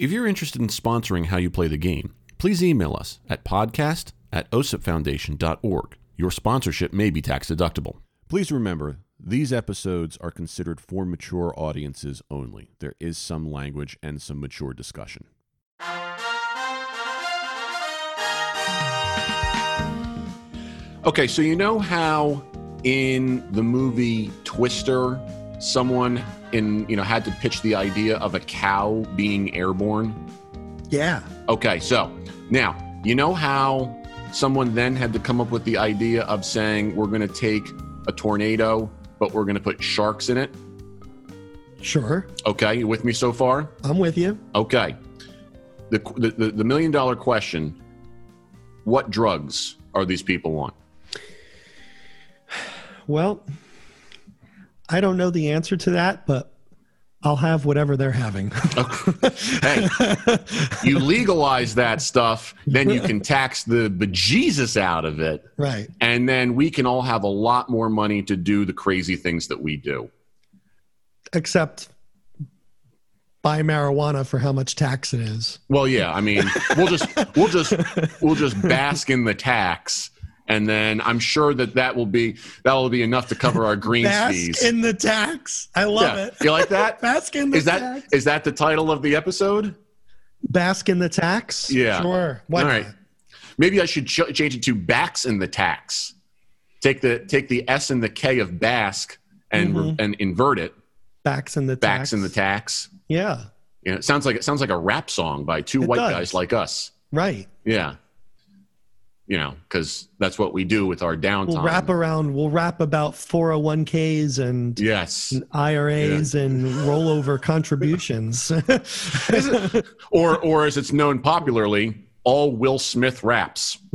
If you're interested in sponsoring How You Play the Game, please email us at podcast at osipfoundation.org. Your sponsorship may be tax deductible. Please remember, these episodes are considered for mature audiences only. There is some language and some mature discussion. Okay, so you know how in the movie Twister, someone in you know had to pitch the idea of a cow being airborne? Yeah. Okay, so now you know how someone then had to come up with the idea of saying we're going to take a tornado, but we're going to put sharks in it. Sure. Okay, you with me so far? I'm with you. Okay. The, the, the, the million dollar question what drugs are these people on? Well, I don't know the answer to that, but I'll have whatever they're having. hey, you legalize that stuff, then you can tax the bejesus out of it. right. And then we can all have a lot more money to do the crazy things that we do. Except buy marijuana for how much tax it is. Well, yeah, I mean, we'll just we'll just we'll just bask in the tax, and then I'm sure that that will be that will be enough to cover our greens Bask fees. in the tax. I love Yeah. it. You like that? Bask in the Is that tax. is that the title of the episode? Bask in the tax? Yeah. Sure. Why All right. not? Maybe I should ch- change it to backs in the tax. Take the take the S and the K of Bask and Mhm. and invert it. Backs in the tax. Backs in the tax. Yeah. You know, it sounds like it sounds like a rap song by two It white does. guys like us. Right. Yeah. You know, because that's what we do with our downtime. We'll wrap around, we'll wrap about 401ks and Yes. IRAs and rollover contributions. Or or as it's known popularly, all Will Smith raps.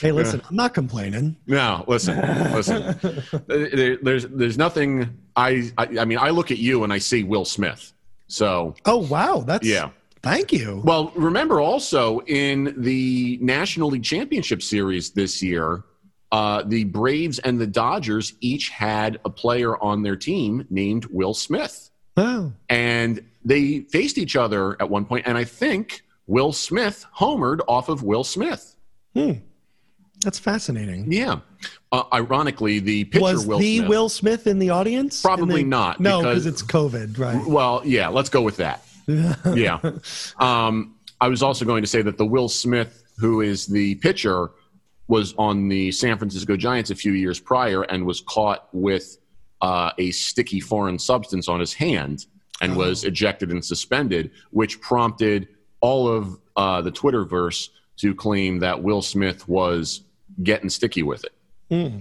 hey, listen, I'm not complaining. No, listen, listen. There- there's there's nothing. I, I I mean, I look at you and I see Will Smith. So Oh, wow. That's, yeah. Thank you. Well, remember also in the National League Championship Series this year, uh, the Braves and the Dodgers each had a player on their team named Will Smith, Wow. and they faced each other at one point, and I think Will Smith homered off of Will Smith. Hmm. That's fascinating. Yeah. Uh, ironically, the pitcher Was Will the Smith. Will Smith in the audience? Probably the- not, No, because it's COVID, right? Well, yeah, let's go with that. Yeah. Um, I was also going to say that the Will Smith, who is the pitcher, was on the San Francisco Giants a few years prior and was caught with uh, a sticky foreign substance on his hand and was ejected and suspended, which prompted all of uh, the Twitterverse to claim that Will Smith was getting sticky with it. Hmm.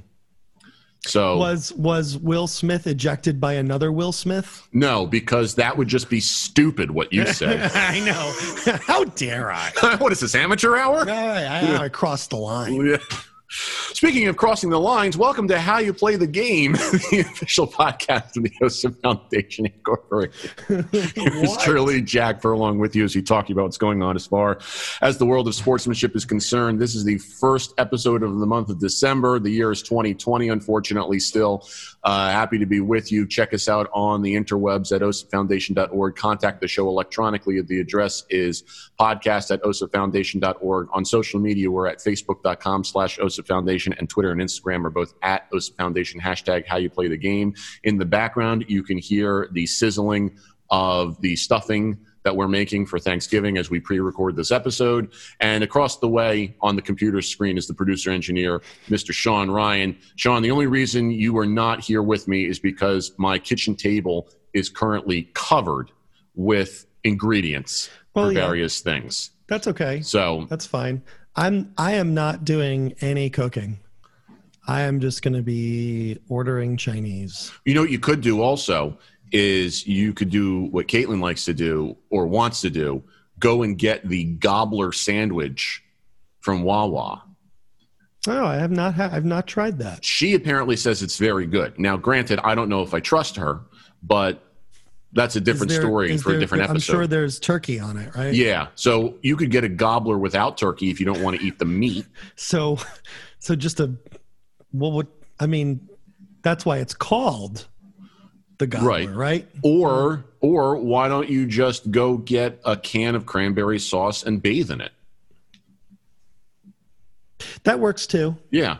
So Was was Will Smith ejected by another Will Smith? no, because that would just be stupid what you said. I know. How dare I? what is this amateur hour? I, I, I crossed the line. Yeah. Speaking of crossing the lines, welcome to How You Play the Game, the official podcast of the Joseph Foundation Incorporated. It's What? truly Jack Furlong with you as we talk about what's going on as far as the world of sportsmanship is concerned. This is the first episode of the month of December. The year is 2020, unfortunately, still. Uh, happy to be with you. Check us out on the interwebs at osipfoundation.org. Contact the show electronically. The address is podcast at osipfoundation.org. On social media, we're at facebook.com slash osipfoundation and Twitter and Instagram are both at osipfoundation, hashtag how you play the game. In the background, you can hear the sizzling of the stuffing that we're making for Thanksgiving as we pre record this episode. And across the way on the computer screen is the producer engineer, Mr. Sean Ryan. Sean, the only reason you are not here with me is because my kitchen table is currently covered with ingredients Well, for yeah. various things. That's okay. So, That's fine. I'm I am not doing any cooking. I am just going to be ordering Chinese. you know what you could do also is you could do what Caitlin likes to do or wants to do go and get the gobbler sandwich from Wawa. Oh, I have not ha- I've not tried that. She apparently says it's very good. Now, granted, I don't know if I trust her, but that's a different there- story for a different episode. I'm sure there's turkey on it, right? yeah, so you could get a gobbler without turkey if you don't want to eat the meat. So, so just a what would I mean? That's why it's called the gobbler, right? right? Or or why don't you just go get a can of cranberry sauce and bathe in it? That works too. Yeah.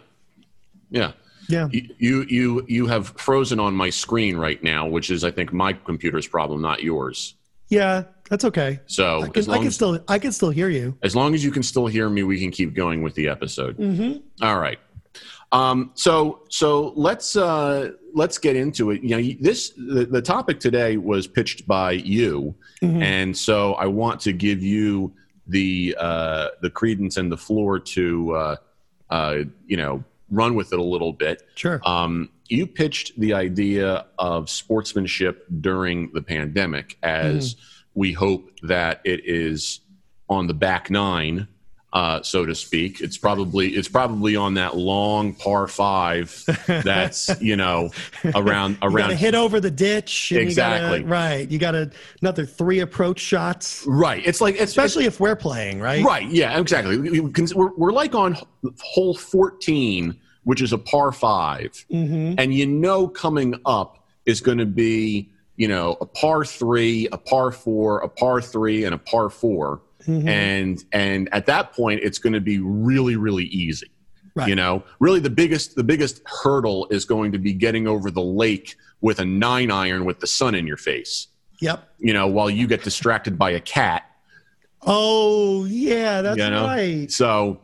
Yeah. Yeah. You you you have frozen on my screen right now, which is I think my computer's problem, not yours. Yeah, that's okay. So I can, I can as, still I can still hear you. as long as you can still hear me, we can keep going with the episode. Mm-hmm. All right. Um, so so let's uh, let's get into it. You know, this the, the topic today was pitched by you, Mhm. and so I want to give you the uh, the credence and the floor to uh, uh, you know run with it a little bit. Sure. Um, you pitched the idea of sportsmanship during the pandemic as we hope that it is on the back nine, uh, so to speak. It's probably it's probably on that long par five that's you know around you around hit over the ditch. and you gotta- Exactly. right. You got another three approach shots, right. It's like it's especially if we're playing, right? Right. Yeah. Exactly. We- we can- We're, we're like on hole fourteen, which is a par five. Mm-hmm. and you know coming up is going to be you know a par three a par four a par three and a par 4 Mhm. and and at that point it's going to be really really easy Right. you know really the biggest the biggest hurdle is going to be getting over the lake with a nine iron with the sun in your face Yep. you know while you get distracted by a cat Oh yeah, that's You know? right. so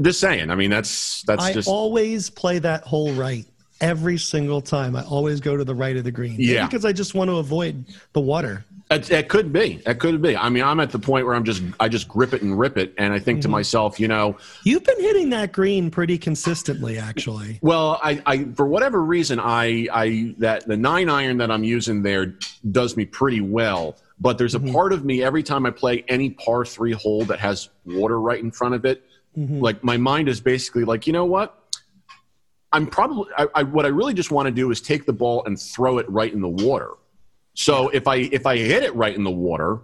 just saying i mean that's that's I just always play that hole right every single time. I always go to the right of the green. Yeah. because I just want to avoid the water. It, it could be. It could be. I mean, I'm at the point where I'm just, I just grip it and rip it, and I think to Mhm. myself, you know, You've been hitting that green pretty consistently, actually. well, I, I, for whatever reason, I, I, that the nine iron that I'm using there does me pretty well. But there's a Mhm. part of me every time I play any par three hole that has water right in front of it, Mhm. like my mind is basically like, you know what? I'm probably I, I, what I really just want to do is take the ball and throw it right in the water. So if I if I hit it right in the water,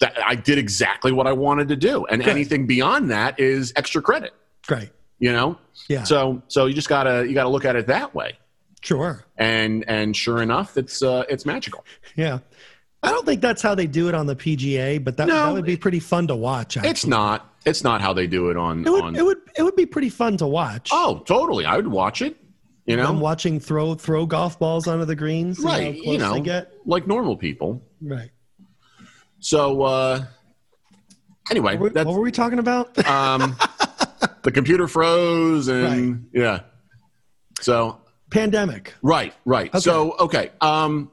that I did exactly what I wanted to do, and Good. anything beyond that is extra credit. Great. You know, Yeah. so so you just gotta you gotta look at it that way, Sure. and and sure enough, it's uh, it's magical. Yeah. I don't think that's how they do it on the PGA, but that, No. that would be pretty fun to watch. Actually. It's not it's not how they do it on It would, on. it would it would be pretty fun to watch. oh, totally, I would watch it. You know, I'm watching throw throw golf balls onto the greens. right? You know, like normal people. Right. So uh, anyway, What were, that's what were we talking about? um, the computer froze, and yeah. So Pandemic. right, right. Okay. So okay, um,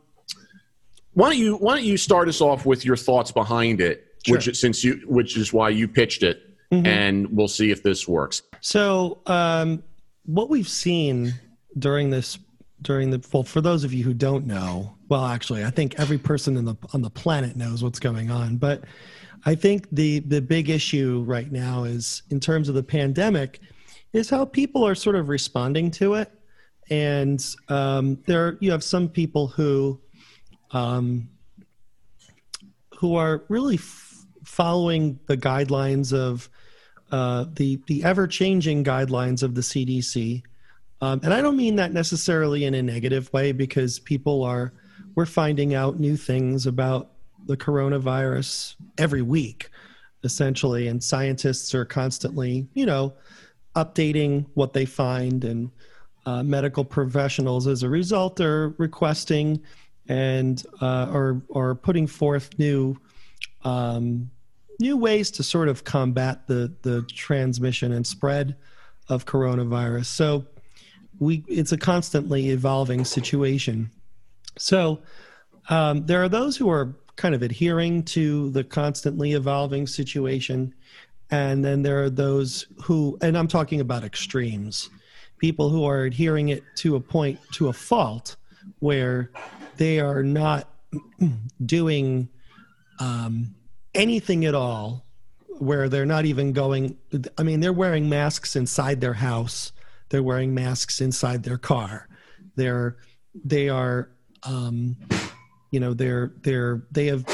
why don't you why don't you start us off with your thoughts behind it, Sure. which is, since you which is why you pitched it, Mhm. and we'll see if this works. So, um, what we've seen during this, during the well, for those of you who don't know, well, actually, I think every person in the on the planet knows what's going on. But I think the the big issue right now is in terms of the pandemic, is how people are sort of responding to it, and um, there you have some people who, um, who are really f- following the guidelines of uh, the the ever changing guidelines of the CDC, um, and I don't mean that necessarily in a negative way because people are we're finding out new things about the coronavirus every week, essentially, and scientists are constantly, you know, updating what they find, and uh, medical professionals, as a result, are requesting and uh, or or putting forth new. Um, new ways to sort of combat the the transmission and spread of coronavirus. So we it's a constantly evolving situation. So um, there are those who are kind of adhering to the constantly evolving situation, and then there are those who, and I'm talking about extremes, people who are adhering it to a point to a fault where they are not doing um, anything at all where they're not even going i mean they're wearing masks inside their house they're wearing masks inside their car they're they are um you know they're they're they have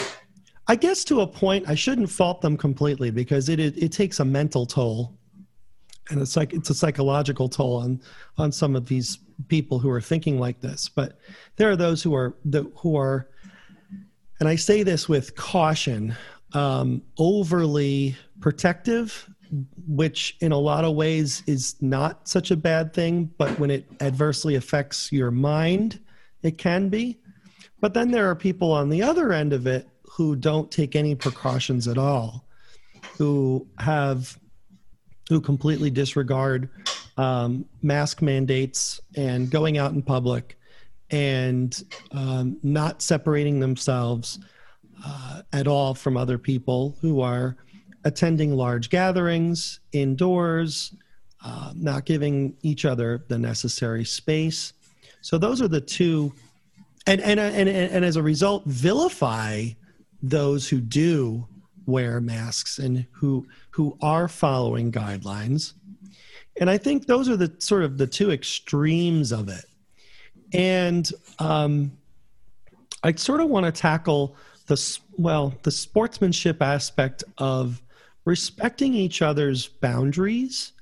i guess to a point i shouldn't fault them completely because it it, it takes a mental toll and it's like it's a psychological toll on on some of these people who are thinking like this. But there are those who are the, who are, and I say this with caution, um, overly protective, which in a lot of ways is not such a bad thing. But when it adversely affects your mind, it can be. But then there are people on the other end of it who don't take any precautions at all, who have who completely disregard um, mask mandates and going out in public and um, not separating themselves uh, at all from other people who are attending large gatherings indoors, uh, not giving each other the necessary space. So those are the two, and and and and as a result, vilify those who do wear masks and who who are following guidelines. And i think those are the sort of the two extremes of it. And um, i sort of want to tackle the well the sportsmanship aspect of respecting each other's boundaries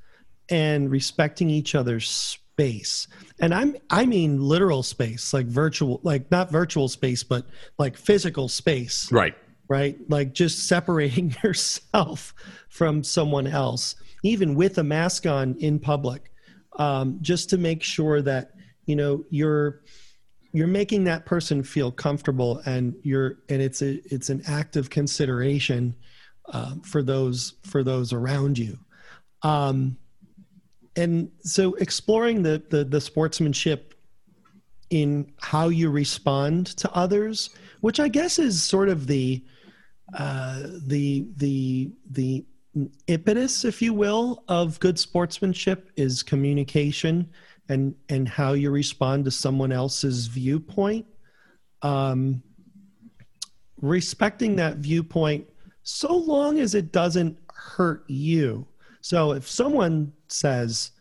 and respecting each other's space. And i'm i mean literal space like virtual like not virtual space but like physical space. Right. Right? Like just separating yourself from someone else, even with a mask on in public, um, just to make sure that you know you're you're making that person feel comfortable, and you're and it's a it's an act of consideration uh, for those for those around you. Um, and so exploring the, the the sportsmanship in how you respond to others which i guess is sort of the uh, the the the impetus, if you will, of good sportsmanship is communication and and how you respond to someone else's viewpoint. Um, respecting that viewpoint so long as it doesn't hurt you. So if someone says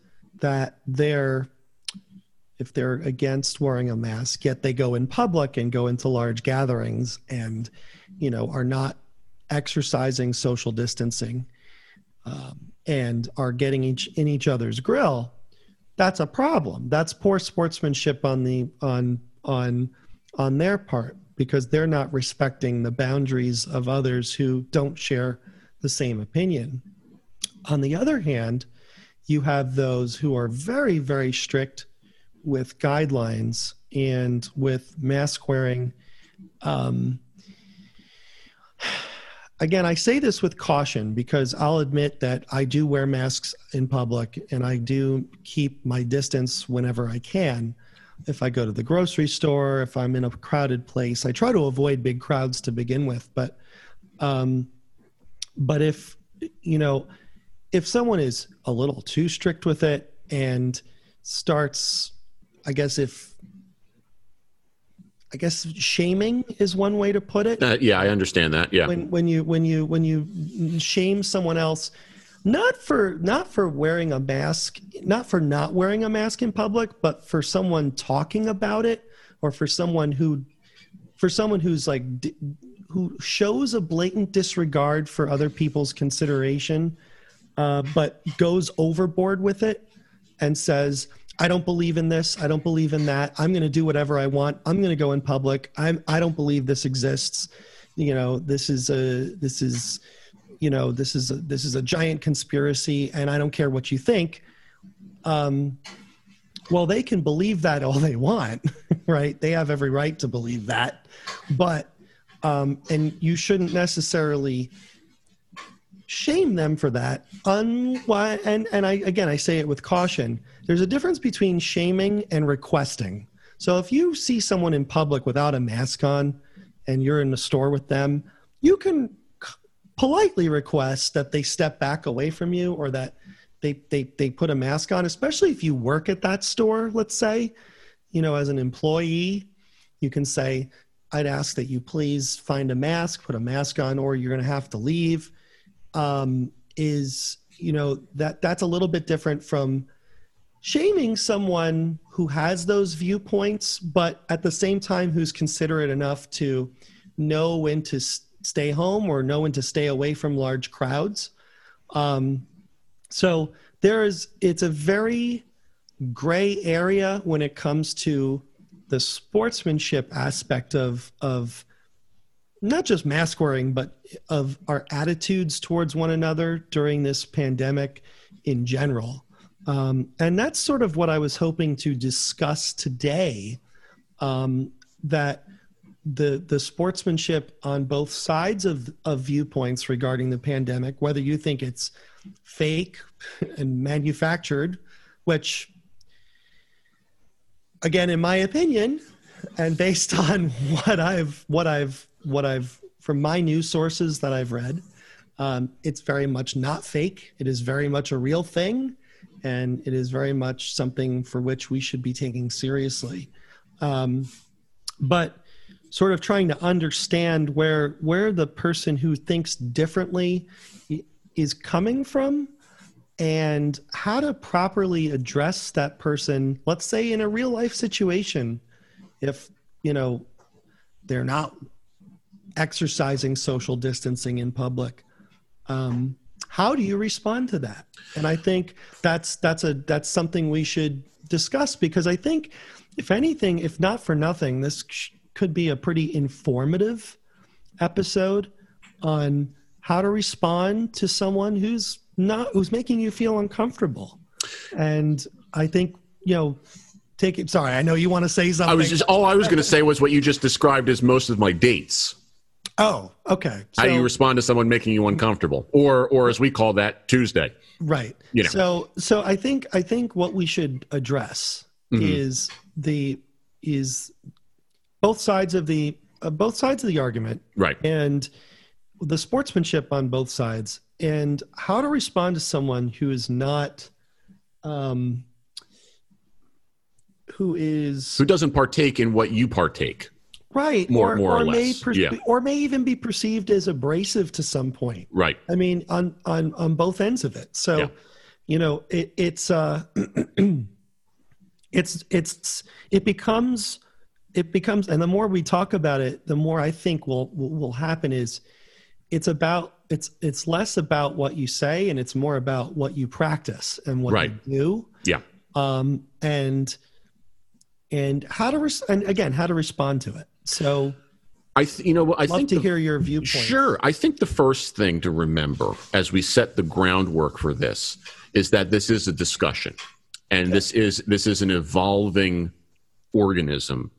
that they're if they're against wearing a mask, yet they go in public and go into large gatherings and you know are not exercising social distancing um, and are getting each in each other's grill that's a problem that's poor sportsmanship on the on on on their part because they're not respecting the boundaries of others who don't share the same opinion on the other hand you have those who are very very strict with guidelines and with mask wearing um, again, I say this with caution because I'll admit that I do wear masks in public and I do keep my distance whenever I can. If I go to the grocery store, if I'm in a crowded place, I try to avoid big crowds to begin with. But, um, but if you know, if someone is a little too strict with it and starts, I guess if I guess shaming is one way to put it. Uh, yeah, I understand that. Yeah. When when you when you when you shame someone else, not for not for wearing a mask, not for not wearing a mask in public, but for someone talking about it, or for someone who, for someone who's like who shows a blatant disregard for other people's consideration, uh, but goes overboard with it and says I don't believe in this. I don't believe in that. I'm going to do whatever I want. I'm going to go in public. I'm I don't believe this exists. You know, this is a this is you know, this is a, this is a giant conspiracy and I don't care what you think. Um well, they can believe that all they want, right? They have every right to believe that. But um and you shouldn't necessarily shame them for that. Un- and and I again I say it with caution. There's a difference between shaming and requesting. So if you see someone in public without a mask on and you're in the store with them, you can politely request that they step back away from you or that they, they, they put a mask on, especially if you work at that store, let's say, you know, as an employee, you can say, I'd ask that you please find a mask, put a mask on, or you're going to have to leave. Um, is you know that that's a little bit different from shaming someone who has those viewpoints but at the same time who's considerate enough to know when to stay home or know when to stay away from large crowds um, so there is it's a very gray area when it comes to the sportsmanship aspect of of not just mask wearing, but of our attitudes towards one another during this pandemic in general. Um, and that's sort of what I was hoping to discuss today. Um, that the the sportsmanship on both sides of of viewpoints regarding the pandemic, whether you think it's fake and manufactured, which again, in my opinion, and based on what I've what I've what I've from my news sources that I've read, um, it's very much not fake. It is very much a real thing, and it is very much something for which we should be taking seriously. Um, but sort of trying to understand where where the person who thinks differently is coming from and how to properly address that person let's say in a real life situation if you know they're not exercising social distancing in public um, how do you respond to that? And i think that's that's a that's something we should discuss because i think if anything if not for nothing this could be a pretty informative episode on how to respond to someone who's not who's making you feel uncomfortable and i think you know take it sorry i know you want to say something i was just all i was going to say was what you just described as most of my dates Oh, okay. So, How do you respond to someone making you uncomfortable, or or as we call that Tuesday? Right. You know. So so I think I think what we should address mm-hmm. is the is both sides of the uh, both sides of the argument, right? And the sportsmanship on both sides, and how to respond to someone who is not. Um, who is who doesn't partake in what you partake right more or, more or, or may per- yeah. or may even be perceived as abrasive to some point right i mean on on on both ends of it so yeah. you know it, it's uh it's it's it becomes it becomes and the more we talk about it the more i think will will, happen is it's about it's it's less about what you say and it's more about what you practice and what right. you do yeah um and and how to res- and again how to respond to it so I th- you know I love think to the, hear your viewpoint. Sure, I think the first thing to remember as we set the groundwork for this is that this is a discussion, and okay. this is this is an evolving organism.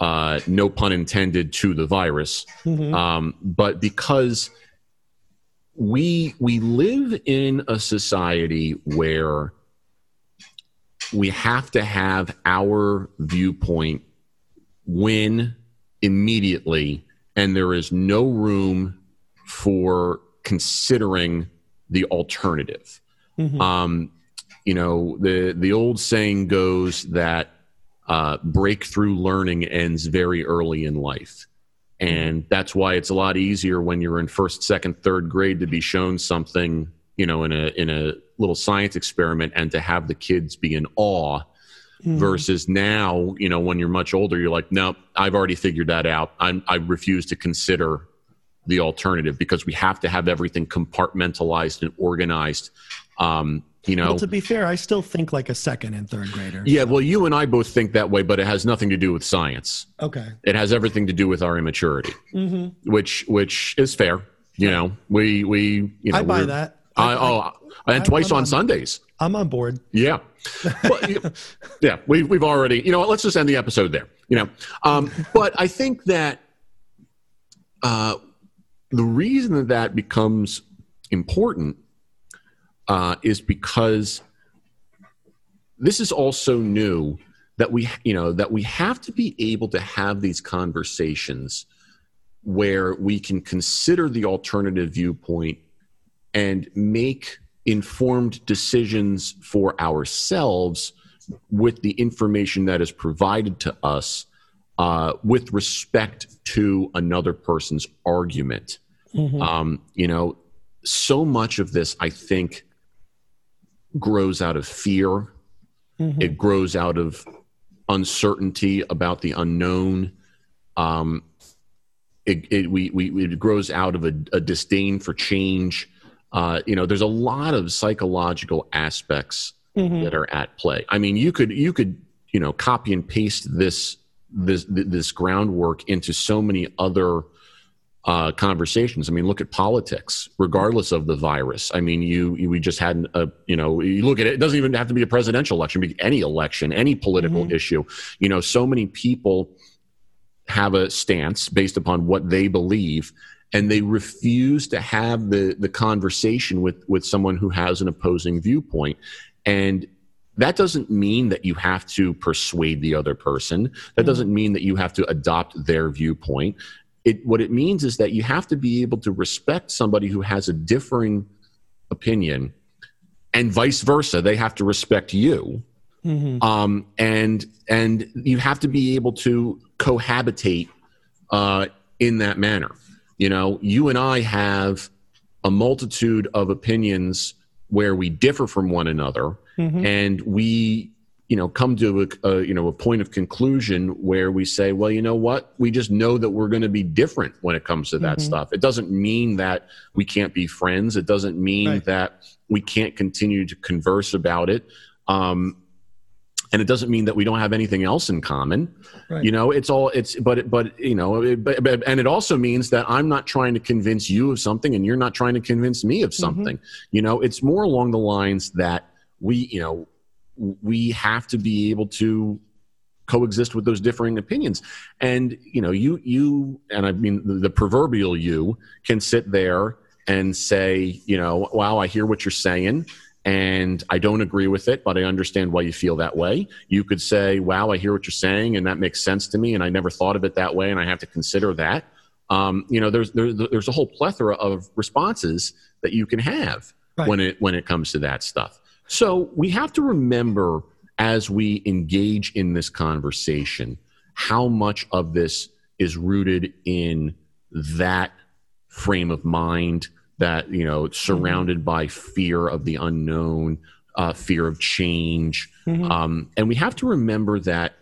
Uh, no pun intended to the virus, mm-hmm. um, but because we we live in a society where we have to have our viewpoint win immediately, and there is no room for considering the alternative. Mm-hmm. Um, you know, the the old saying goes that uh, breakthrough learning ends very early in life. And that's why it's a lot easier when you're in first, second, third grade to be shown something, you know, in a in a little science experiment and to have the kids be in awe mm. versus now, you know, when you're much older, you're like, no, I've already figured that out. I'm, I refuse to consider the alternative because we have to have everything compartmentalized and organized. Um, you know, well, to be fair, I still think like a second and third grader. Yeah, so. well, you and I both think that way, but it has nothing to do with science. Okay, it has everything to do with our immaturity, mm-hmm. which which is fair. You know, we we you know I buy that. I, I, oh, and twice on, on Sundays. I'm on board. Yeah. well, yeah, we've, we've already, you know what, let's just end the episode there, you know. Um, but I think that uh, the reason that that becomes important uh, is because this is also new that we, you know, that we have to be able to have these conversations where we can consider the alternative viewpoint and make informed decisions for ourselves with the information that is provided to us uh, with respect to another person's argument. Mm-hmm. Um, you know, so much of this, I think, grows out of fear. Mm-hmm. It grows out of uncertainty about the unknown. Um, it, it, we, we, it grows out of a, a disdain for change. uh, you know, there's a lot of psychological aspects Mhm. that are at play. I mean, you could you could you know copy and paste this this this groundwork into so many other uh, conversations. I mean, look at politics, regardless of the virus. I mean, you, you we just had a you know you look at it. It doesn't even have to be a presidential election. Be any election, any political Mhm. issue. You know, so many people have a stance based upon what they believe and they refuse to have the the conversation with with someone who has an opposing viewpoint and that doesn't mean that you have to persuade the other person that Mhm. doesn't mean that you have to adopt their viewpoint it what it means is that you have to be able to respect somebody who has a differing opinion and vice versa they have to respect you Mhm. um, and and you have to be able to cohabitate uh, in that manner. You know, you and I have a multitude of opinions where we differ from one another, Mhm. and we you know come to a, a you know a point of conclusion where we say well you know what? We just know that we're going to be different when it comes to that Mhm. stuff. It doesn't mean that we can't be friends. It doesn't mean Right. that we can't continue to converse about it. Um, and it doesn't mean that we don't have anything else in common. Right. you know it's all it's but but you know it, but, but and it also means that i'm not trying to convince you of something and you're not trying to convince me of something. You know it's more along the lines that we you know we have to be able to coexist with those differing opinions. And you know you you and i mean the, the proverbial you can sit there and say you know wow i hear what you're saying and i don't agree with it but i understand why you feel that way. You could say wow i hear what you're saying and that makes sense to me and i never thought of it that way and i have to consider that. Um, you know there's there, there's a whole plethora of responses that you can have Right. when it when it comes to that stuff so we have to remember as we engage in this conversation how much of this is rooted in that frame of mind that you know surrounded by fear of the unknown uh, fear of change Mhm. um, and we have to remember that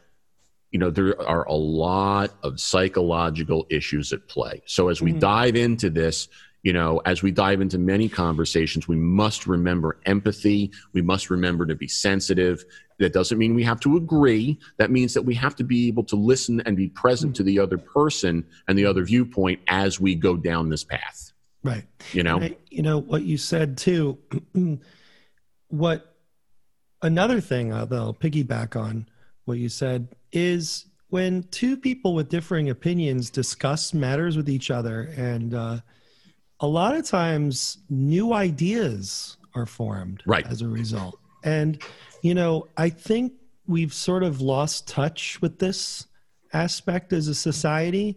you know there are a lot of psychological issues at play so as we Mhm. dive into this you know as we dive into many conversations we must remember empathy. We must remember to be sensitive. That doesn't mean we have to agree. That means that we have to be able to listen and be present to the other person and the other viewpoint as we go down this path. Right. you know? I- you know what you said too. what another thing that I'll piggyback on what you said is when two people with differing opinions discuss matters with each other, and uh, a lot of times new ideas are formed Right. as a result. And you know, I think we've sort of lost touch with this aspect as a society,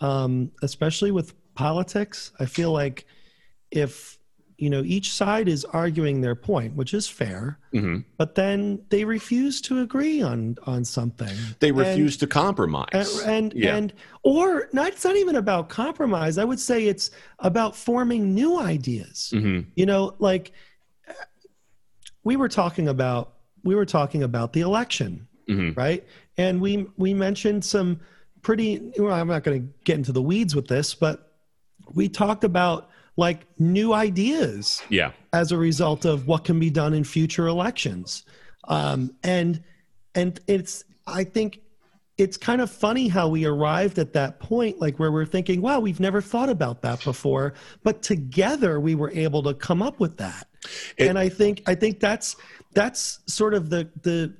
um, especially with politics. I feel like if you know each side is arguing their point, which is fair, Mhm. but then they refuse to agree on on something. they And- refuse to compromise and and, Yeah. and or not it's not even about compromise i would say it's about forming new ideas Mhm. you know like we were talking about we were talking about the election Mhm. right and we we mentioned some pretty well, i'm not going to get into the weeds with this but we talked about like new ideas yeah. as a result of what can be done in future elections. Um, and and it's i think it's kind of funny how we arrived at that point like where we're thinking wow we've never thought about that before but together we were able to come up with that. It- and i think i think that's that's sort of the the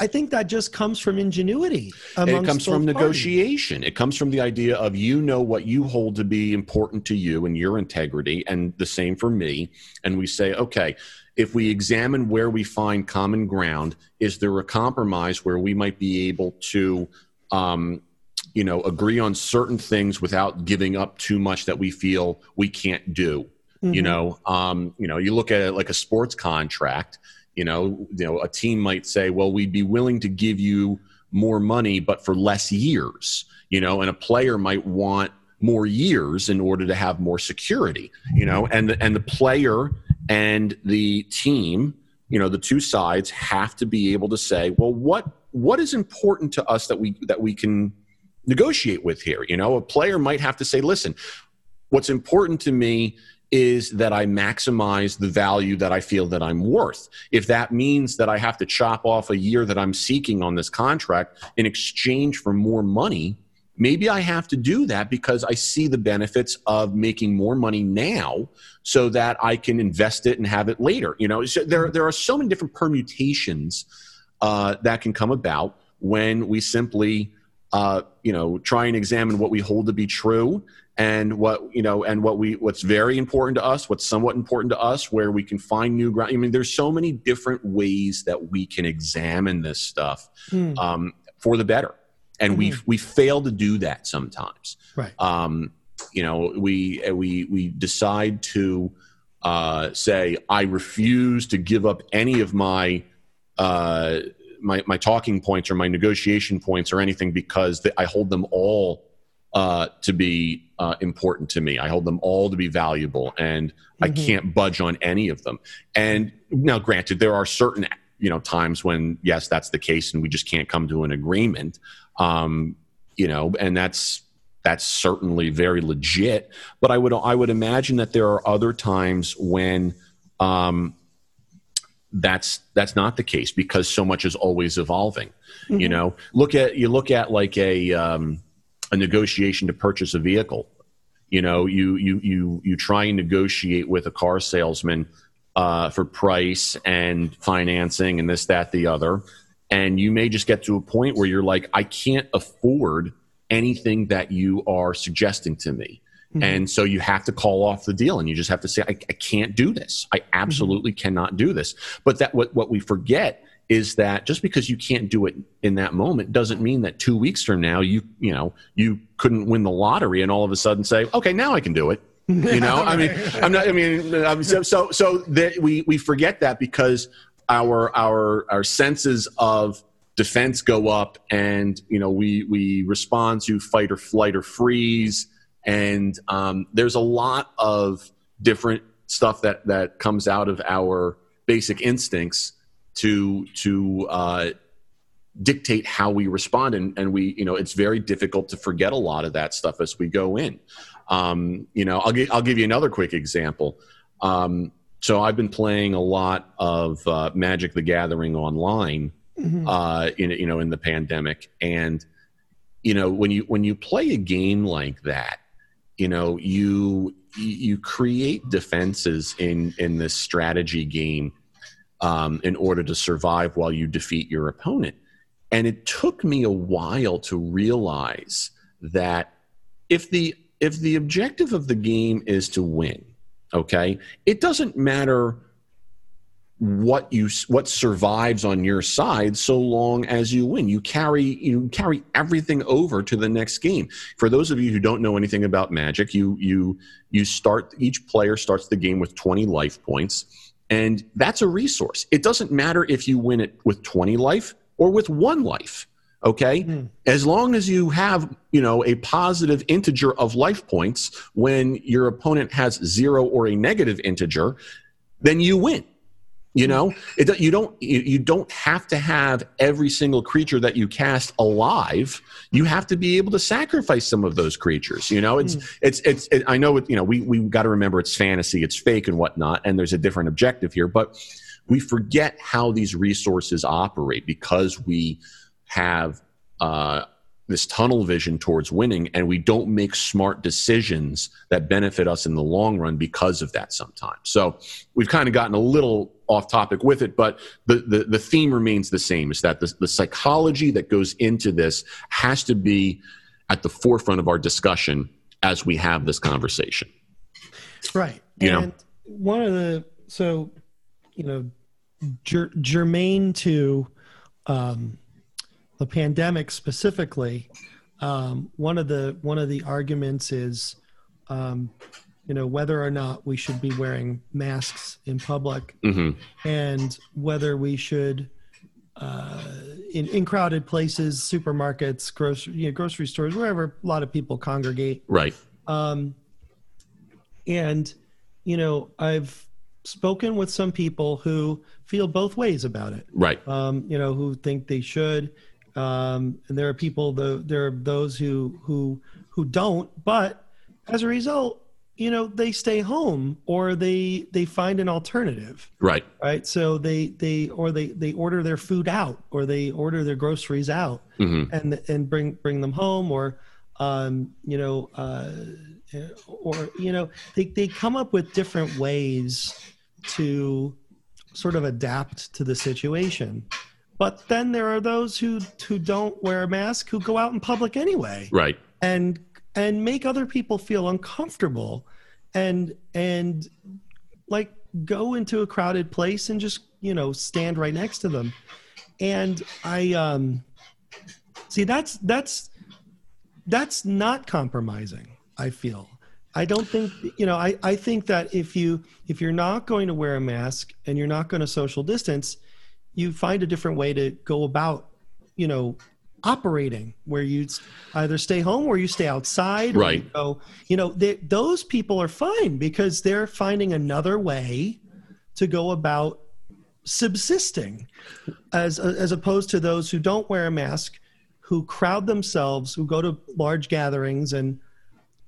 I- think that just comes from ingenuity. it comes from parties. negotiation it comes from the idea of you know what you hold to be important to you and your integrity and the same for me and we say okay if we examine where we find common ground is there a compromise where we might be able to um, you know agree on certain things without giving up too much that we feel we can't do you Mhm. know um, you know you look at it like a sports contract you know you know a team might say well we'd be willing to give you more money but for less years you know and a player might want more years in order to have more security you know mm-hmm. and the, and the player and the team you know the two sides have to be able to say well what what is important to us that we that we can negotiate with here? You know a player might have to say listen what's important to me is that I maximize the value that I feel that I'm worth. If that means that I have to chop off a year that I'm seeking on this contract in exchange for more money, maybe I have to do that because I see the benefits of making more money now so that I can invest it and have it later. You know, so there, there are so many different permutations uh, that can come about when we simply, uh, you know, try and examine what we hold to be true and what you know and what we what's very important to us what's somewhat important to us where we can find new ground i mean there's so many different ways that we can examine this stuff hmm. um, for the better and mm-hmm. we we fail to do that sometimes. Right. Um, you know, we we we decide to uh, say I refuse to give up any of my uh, my my talking points or my negotiation points or anything because I hold them all uh, to be uh, important to me. I hold them all to be valuable, and mm-hmm. I can't budge on any of them. And now, granted, there are certain you know times when yes, that's the case, and we just can't come to an agreement. Um, you know, and that's that's certainly very legit. But I would I would imagine that there are other times when um, that's that's not the case because so much is always evolving. Mm-hmm. You know, look at you look at like a um, a negotiation to purchase a vehicle. You know, you you you you try and negotiate with a car salesman uh, for price and financing and this that the other and you may just get to a point where you're like, I can't afford anything that you are suggesting to me. Mm-hmm. And so you have to call off the deal and you just have to say, I, I can't do this. I absolutely mm-hmm. cannot do this. But that what, what we forget is that just because you can't do it in that moment doesn't mean that two weeks from now you you know you couldn't win the lottery and all of a sudden say okay now I can do it you know I mean I'm not I mean so so so that we we forget that because our our our senses of defense go up and you know we we respond to fight or flight or freeze and um, there's a lot of different stuff that that comes out of our basic instincts to to uh, dictate how we respond. And, and we you know it's very difficult to forget a lot of that stuff as we go in. Um, you know I'll, gi- I'll give you another quick example. Um, so I've been playing a lot of uh, Magic: The Gathering online, mm-hmm. uh, in you know in the pandemic, and you know when you when you play a game like that, you know you you create defenses in in this strategy game um, in order to survive while you defeat your opponent, and it took me a while to realize that if the if the objective of the game is to win okay it doesn't matter what you what survives on your side so long as you win. You carry you carry everything over to the next game. For those of you who don't know anything about magic you you you start each player starts the game with 20 life points and that's a resource. It doesn't matter if you win it with 20 life or with one life okay? Mm. as long as you have you know a positive integer of life points when your opponent has zero or a negative integer then you win you know it, you don't you don't have to have every single creature that you cast alive. You have to be able to sacrifice some of those creatures you know? It's mm. it's it's it, i know it, you know we we got to remember it's fantasy it's fake and whatnot and there's a different objective here but we forget how these resources operate because we have uh, this tunnel vision towards winning, and we don't make smart decisions that benefit us in the long run because of that sometimes. So we've kind of gotten a little off topic with it, but the, the, the theme remains the same is that the, the psychology that goes into this has to be at the forefront of our discussion as we have this conversation. Right. You and know, one of the, so, you know, ger- germane to, um, the pandemic specifically, um, one of the one of the arguments is, um, you know, whether or not we should be wearing masks in public, mm-hmm. and whether we should, uh, in in crowded places, supermarkets, grocery you know, grocery stores, wherever a lot of people congregate, right? Um, and you know, I've spoken with some people who feel both ways about it, right? Um, you know, who think they should, um, and there are people, the, there are those who who who don't. But as a result, you know they stay home or they they find an alternative right right so they they or they they order their food out or they order their groceries out mm-hmm. and and bring bring them home or um you know uh or you know they they come up with different ways to sort of adapt to the situation but then there are those who who don't wear a mask who go out in public anyway. Right. And and make other people feel uncomfortable and and like go into a crowded place and just you know stand right next to them. And i um see that's that's that's not compromising i feel. I don't think you know i i think that if you if you're not going to wear a mask and you're not going to social distance you find a different way to go about you know operating where you either stay home or you stay outside. right you, go, you know they, those people are fine because they're finding another way to go about subsisting as as opposed to those who don't wear a mask who crowd themselves who go to large gatherings and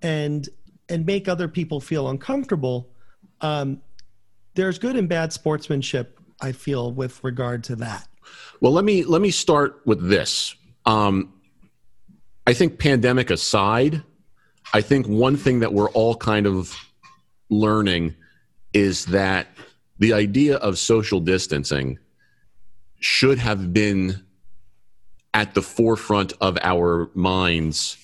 and and make other people feel uncomfortable. Um, there's good and bad sportsmanship i feel with regard to that well let me let me start with this um, I think pandemic aside, I think one thing that we're all kind of learning is that the idea of social distancing should have been at the forefront of our minds,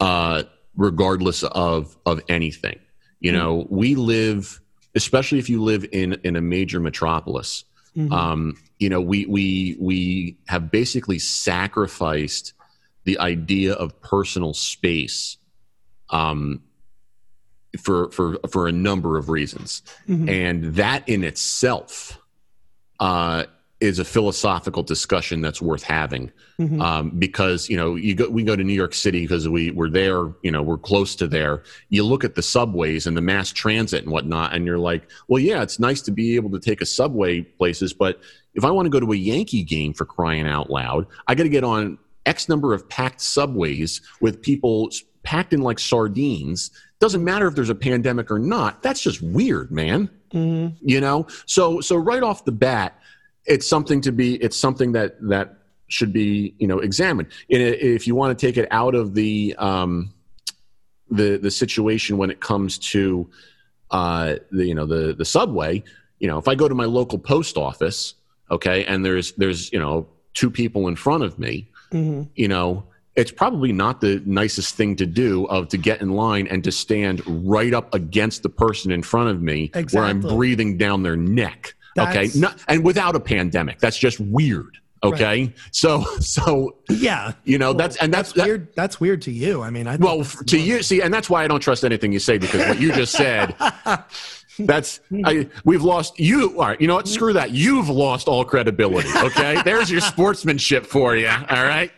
uh, regardless of of anything. You know, mm-hmm. we live, especially if you live in in a major metropolis. Mm-hmm. Um, you know, we we we have basically sacrificed the idea of personal space um, for for for a number of reasons, mm-hmm. and that in itself uh, is a philosophical discussion that's worth having. Mm-hmm. um, because you know you go we go to New York City because we we're there you know we're close to there. You look at the subways and the mass transit and whatnot and you're like well yeah it's nice to be able to take a subway places but if I want to go to a Yankee game for crying out loud I got to get on X number of packed subways with people packed in like sardines. Doesn't matter if there's a pandemic or not that's just weird man. Mm-hmm. you know? So so right off the bat it's something to be it's something that that should be you know examined if you want to take it out of the um, the the situation when it comes to uh, the you know the the subway you know if i go to my local post office okay and there's there's you know two people in front of me mm-hmm. you know it's probably not the nicest thing to do of to get in line and to stand right up against the person in front of me exactly. where i'm breathing down their neck okay Not, and without a pandemic. That's just weird okay? Right. so so yeah. you know that's and that's, that's weird that's weird to you. I mean i well to you see and that's why i don't trust anything you say because what you just said that's I, we've lost you all right you know what? Screw that. You've lost all credibility okay? There's your sportsmanship for you all right?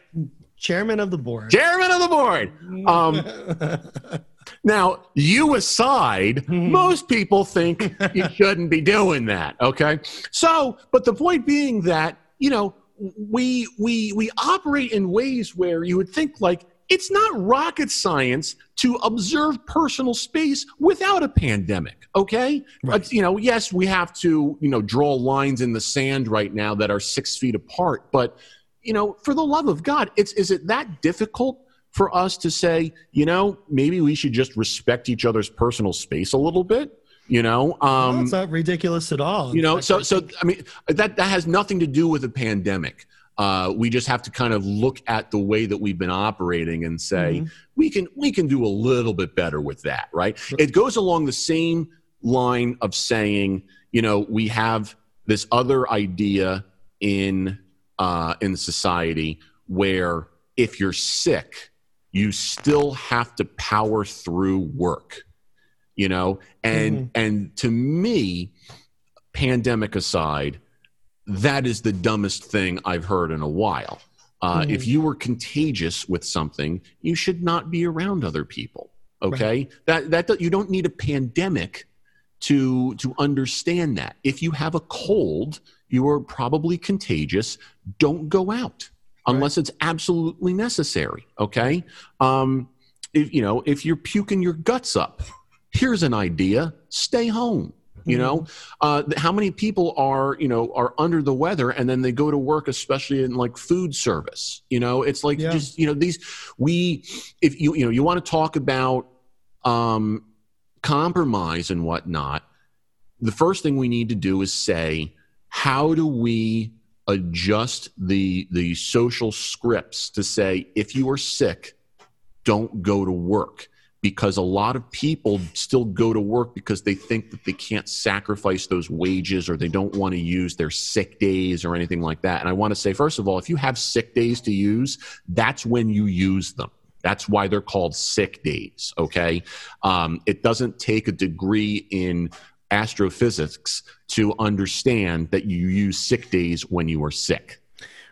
Chairman of the board. Chairman of the board. Um Now, you aside, mm-hmm. most people think you shouldn't be doing that. Okay. So, but the point being that, you know, we we we operate in ways where you would think like it's not rocket science to observe personal space without a pandemic okay right. you know yes we have to you know draw lines in the sand right now that are six feet apart but you know for the love of god it's is it that difficult for us to say, you know, maybe we should just respect each other's personal space a little bit. You know, um, well, it's not ridiculous at all. You know, so so I mean that that has nothing to do with the pandemic. Uh, we just have to kind of look at the way that we've been operating and say mm-hmm. we can we can do a little bit better with that, right? Sure. It goes along the same line of saying, you know, we have this other idea in uh, in society where if you're sick, you still have to power through work you know and mm-hmm. and to me pandemic aside that is the dumbest thing i've heard in a while uh, mm-hmm. if you were contagious with something you should not be around other people okay right. that that you don't need a pandemic to to understand that if you have a cold you are probably contagious don't go out unless right. it's absolutely necessary. Okay. Um, if, you know, if you're puking your guts up, here's an idea stay home you know uh, how many people are you know are under the weather and then they go to work especially in like food service you know it's like Yeah. just you know these we if you you know you want to talk about um compromise and whatnot the first thing we need to do is say how do we adjust the the social scripts to say if you are sick don't go to work because a lot of people still go to work because they think that they can't sacrifice those wages or they don't want to use their sick days or anything like that. And I want to say, first of all, if you have sick days to use, that's when you use them. That's why they're called sick days. Okay. Um, it doesn't take a degree in astrophysics to understand that you use sick days when you are sick.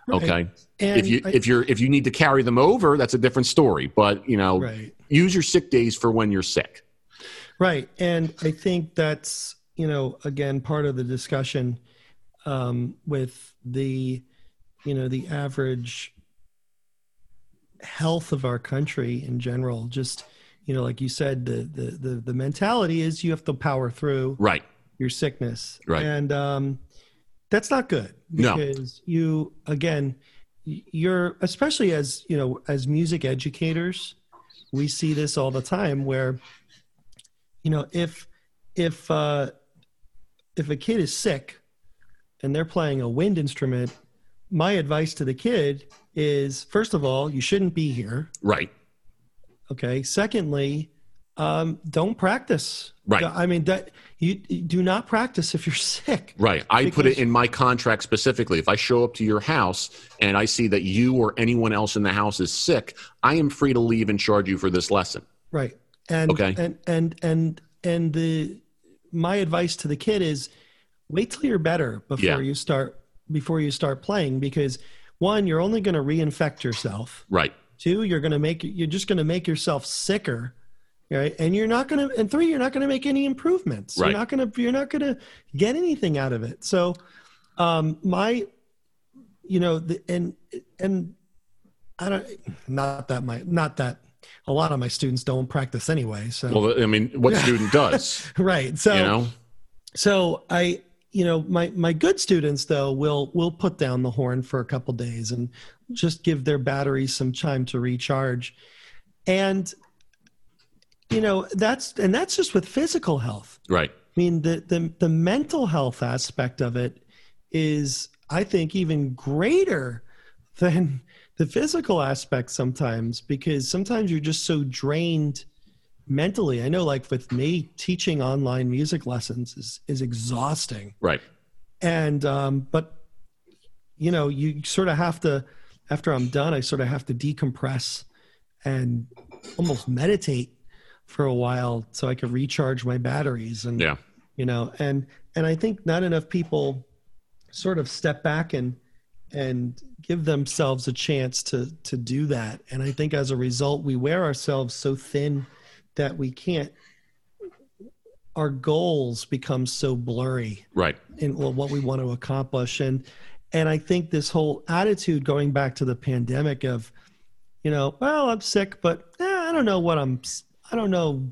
Right. Okay. And if you I- if you're if you need to carry them over, that's a different story. But you know, right. use your sick days for when you're sick. Right. And I think that's, you know, again, part of the discussion um, with the, you know, the average health of our country in general. Just, you know, like you said, the, the, the, the mentality is you have to power through Right. your sickness. Right. And um, that's not good No. because you, again, you're, especially as, you know, as music educators, we see this all the time where, you know, if, if, uh, if a kid is sick and they're playing a wind instrument, my advice to the kid is first of all, you shouldn't be here. Right. Okay. Secondly, um, don't practice. Right. I mean that you, you do not practice if you're sick. Right. I put it in my contract specifically. If I show up to your house and I see that you or anyone else in the house is sick, I am free to leave and charge you for this lesson. Right. And Okay. and and and and the my advice to the kid is wait till you're better before Yeah. you start before you start playing because one you're only going to reinfect yourself. Right. Two, you're going to make you're just going to make yourself sicker. Right. And you're not going to and three, you're not going to make any improvements. Right. You're not going to you're not going to get anything out of it. So um my you know the and and I don't not that my not that a lot of my students don't practice anyway. So Well, I mean, what student does? right. So you know? so I you know my my good students though will will put down the horn for a couple days and just give their batteries some time to recharge. And you know that's and that's just with physical health. Right. I mean, the, the the mental health aspect of it is, I think, even greater than the physical aspect sometimes because sometimes you're just so drained mentally. I know, like with me, teaching online music lessons is is exhausting, Right. and um, but you know, you sort of have to. After I'm done, I sort of have to decompress and almost meditate for a while so I could recharge my batteries and Yeah. you know and and i think not enough people sort of step back and and give themselves a chance to to do that and i think as a result we wear ourselves so thin that we can't our goals become so blurry Right. in what we want to accomplish. And and i think this whole attitude going back to the pandemic of you know well i'm sick but eh, i don't know what i'm i don't know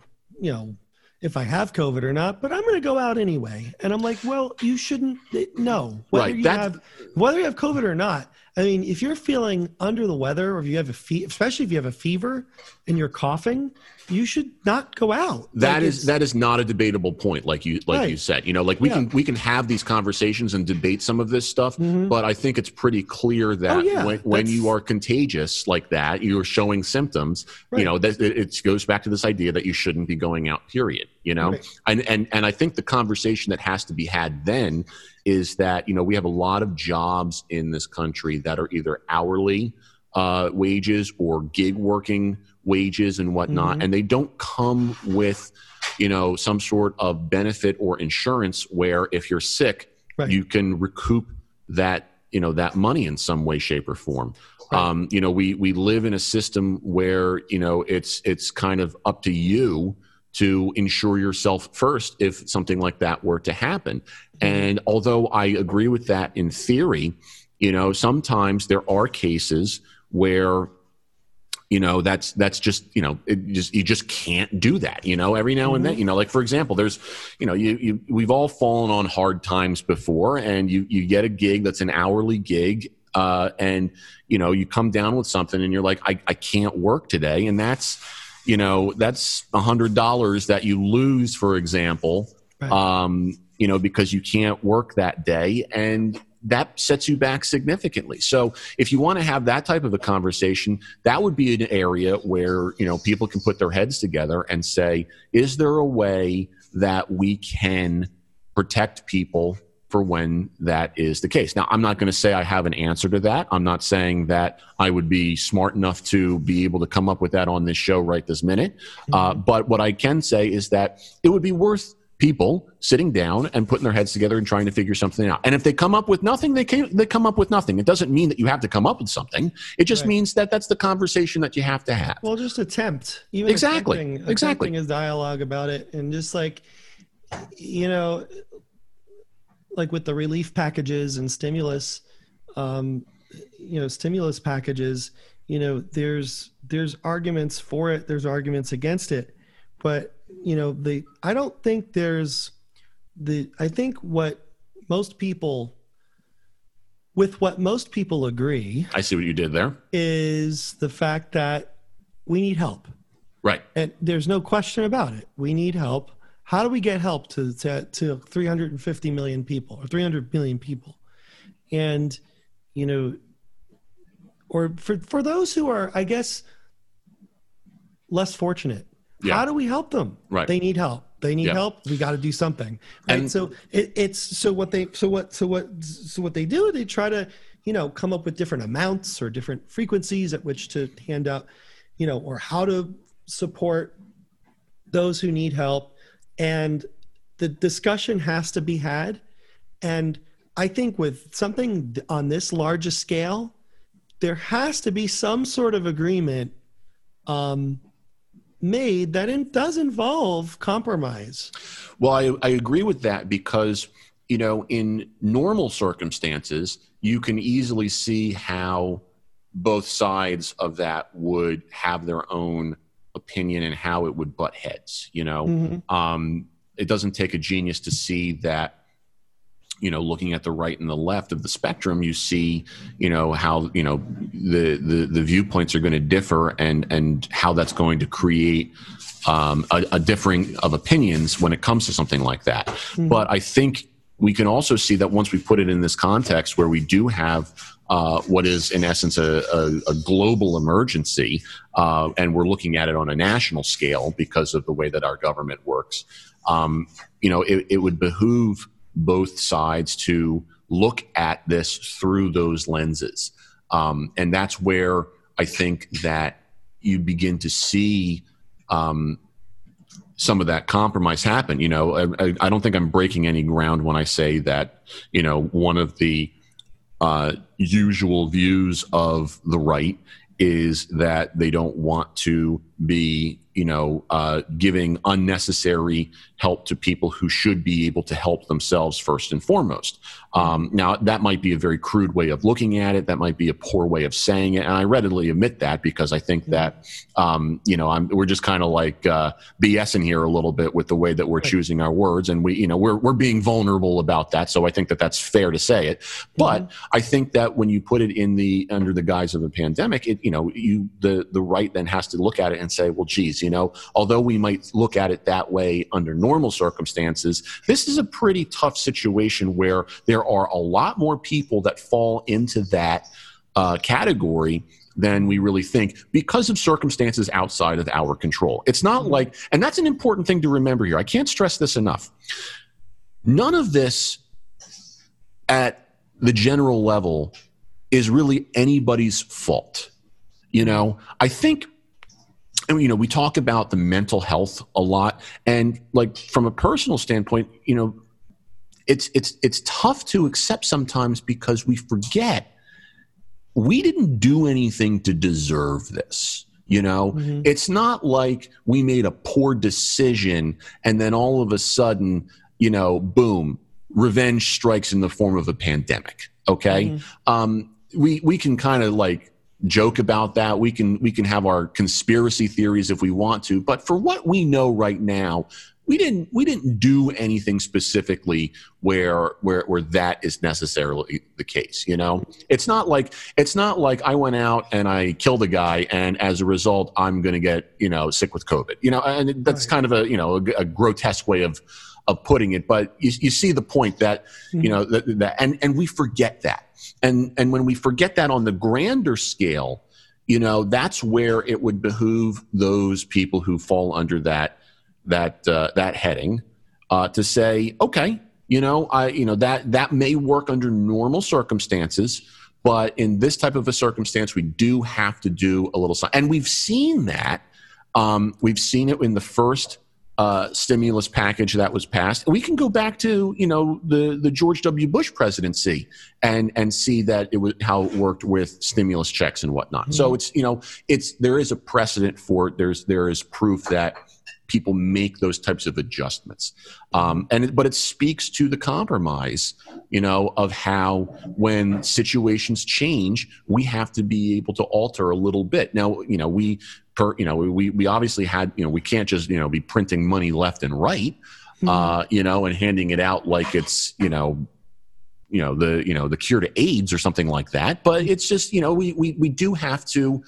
you know if i have covid or not but i'm going to go out anyway. And i'm like well you shouldn't no. Whether Right, you that- have whether you have covid or not i mean if you're feeling under the weather or if you have a fe- especially if you have a fever and you're coughing you should not go out That like is, that is not a debatable point, like you like Right. you said. You know, like we Yeah. can we can have these conversations and debate some of this stuff, Mhm. but I think it's pretty clear that Oh, yeah. when, when you are contagious like that, you are showing symptoms. You know, that it, it goes back to this idea that you shouldn't be going out. Period. You know, Right. and and and I think the conversation that has to be had then is that you know we have a lot of jobs in this country that are either hourly uh, wages or gig working wages and whatnot, Mhm. and they don't come with you know some sort of benefit or insurance where if you're sick Right. you can recoup that you know that money in some way shape or form Right. um, you know we we live in a system where you know it's it's kind of up to you to insure yourself first if something like that were to happen and although i agree with that in theory you know sometimes there are cases where you know that's that's just you know it just you just can't do that you know every now and then mm-hmm. you know like for example there's you know you, you we've all fallen on hard times before and you you get a gig that's an hourly gig uh, and you know you come down with something and you're like I, I can't work today and that's you know that's a hundred dollars that you lose for example right. um, you know because you can't work that day and that sets you back significantly. So if you want to have that type of a conversation, that would be an area where, you know, people can put their heads together and say, is there a way that we can protect people for when that is the case. Now, I'm not going to say I have an answer to that. I'm not saying that I would be smart enough to be able to come up with that on this show right this minute. Uh, mm-hmm. but what I can say is that it would be worth people sitting down and putting their heads together and trying to figure something out. And if they come up with nothing, they can, they come up with nothing. It doesn't mean that you have to come up with something. It just right. means that that's the conversation that you have to have. Well, just attempt. Even exactly. Attempting, exactly. Attempting is dialogue about it, and just like you know, like with the relief packages and stimulus, um, you know, stimulus packages. You know, there's there's arguments for it. There's arguments against it, but you know the i don't think there's the i think what most people with what most people agree i see what you did there. is the fact that we need help. Right. And there's no question about it. We need help. How do we get help to to, to 350 million people or 300 million people? And you know or for for those who are i guess less fortunate yeah. How do we help them? Right. They need help. They need yeah. help. We got to do something. Right. And so it, it's so what they so what so what so what they do. They try to you know come up with different amounts or different frequencies at which to hand out, you know, or how to support those who need help. And the discussion has to be had. And I think with something on this large a scale, there has to be some sort of agreement um, made that it does involve compromise. Well, I, I agree with that because, you know, in normal circumstances, you can easily see how both sides of that would have their own opinion and how it would butt heads. You know, mm-hmm. um, it doesn't take a genius to see that you know looking at the right and the left of the spectrum you see you know how you know the the, the viewpoints are going to differ and and how that's going to create um, a, a, differing of opinions when it comes to something like that mm-hmm. but i think we can also see that once we put it in this context where we do have uh, what is in essence a, a, a global emergency, uh, and we're looking at it on a national scale because of the way that our government works. Um, you know, it, it would behoove both sides to look at this through those lenses. Um, and that's where I think that you begin to see um, some of that compromise happen. You know, I, I, don't think I'm breaking any ground when I say that, you know, one of the uh, usual views of the right is that they don't want to be you know, uh, giving unnecessary help to people who should be able to help themselves first and foremost. Um, now, that might be a very crude way of looking at it. That might be a poor way of saying it, and I readily admit that because I think that um, you know I'm, we're just kind of like uh, BSing here a little bit with the way that we're choosing our words, and we you know we're we're being vulnerable about that. So I think that that's fair to say it. But mm-hmm. I think that when you put it in the under the guise of a pandemic, it you know you the the right then has to look at it and say, well, geez, you know, although we might look at it that way under normal circumstances, this is a pretty tough situation where there are a lot more people that fall into that uh, category than we really think because of circumstances outside of our control. It's not like, and that's an important thing to remember here. I can't stress this enough. None of this at the general level is really anybody's fault. You know, I think and you know we talk about the mental health a lot and like from a personal standpoint you know it's it's it's tough to accept sometimes because we forget we didn't do anything to deserve this you know mm-hmm. it's not like we made a poor decision and then all of a sudden you know boom revenge strikes in the form of a pandemic okay mm-hmm. um, we we can kind of like joke about that. We can we can have our conspiracy theories if we want to, but for what we know right now, we didn't we didn't do anything specifically where where where that is necessarily the case you know it's not like it's not like i went out and i killed a guy and as a result i'm going to get you know sick with covid you know and that's right. kind of a you know a, a, grotesque way of of putting it but you, you see the point that mm-hmm. you know that, that and and we forget that and and when we forget that on the grander scale you know that's where it would behoove those people who fall under that that uh, that heading uh, to say, okay, you know, I you know that that may work under normal circumstances, but in this type of a circumstance, we do have to do a little. Something. And we've seen that. Um, we've seen it in the first uh, stimulus package that was passed. We can go back to you know the the George W. Bush presidency and and see that it was how it worked with stimulus checks and whatnot. Mm-hmm. So it's you know it's there is a precedent for it. There's there is proof that people make those types of adjustments. Um, and it, but it speaks to the compromise, you know, of how when situations change, we have to be able to alter a little bit. Now, you know, we per you know we we obviously had you know we can't just you know be printing money left and right, mm-hmm. uh, you know, and handing it out like it's you know you know the you know the cure to AIDS or something like that. But it's just you know we we we do have to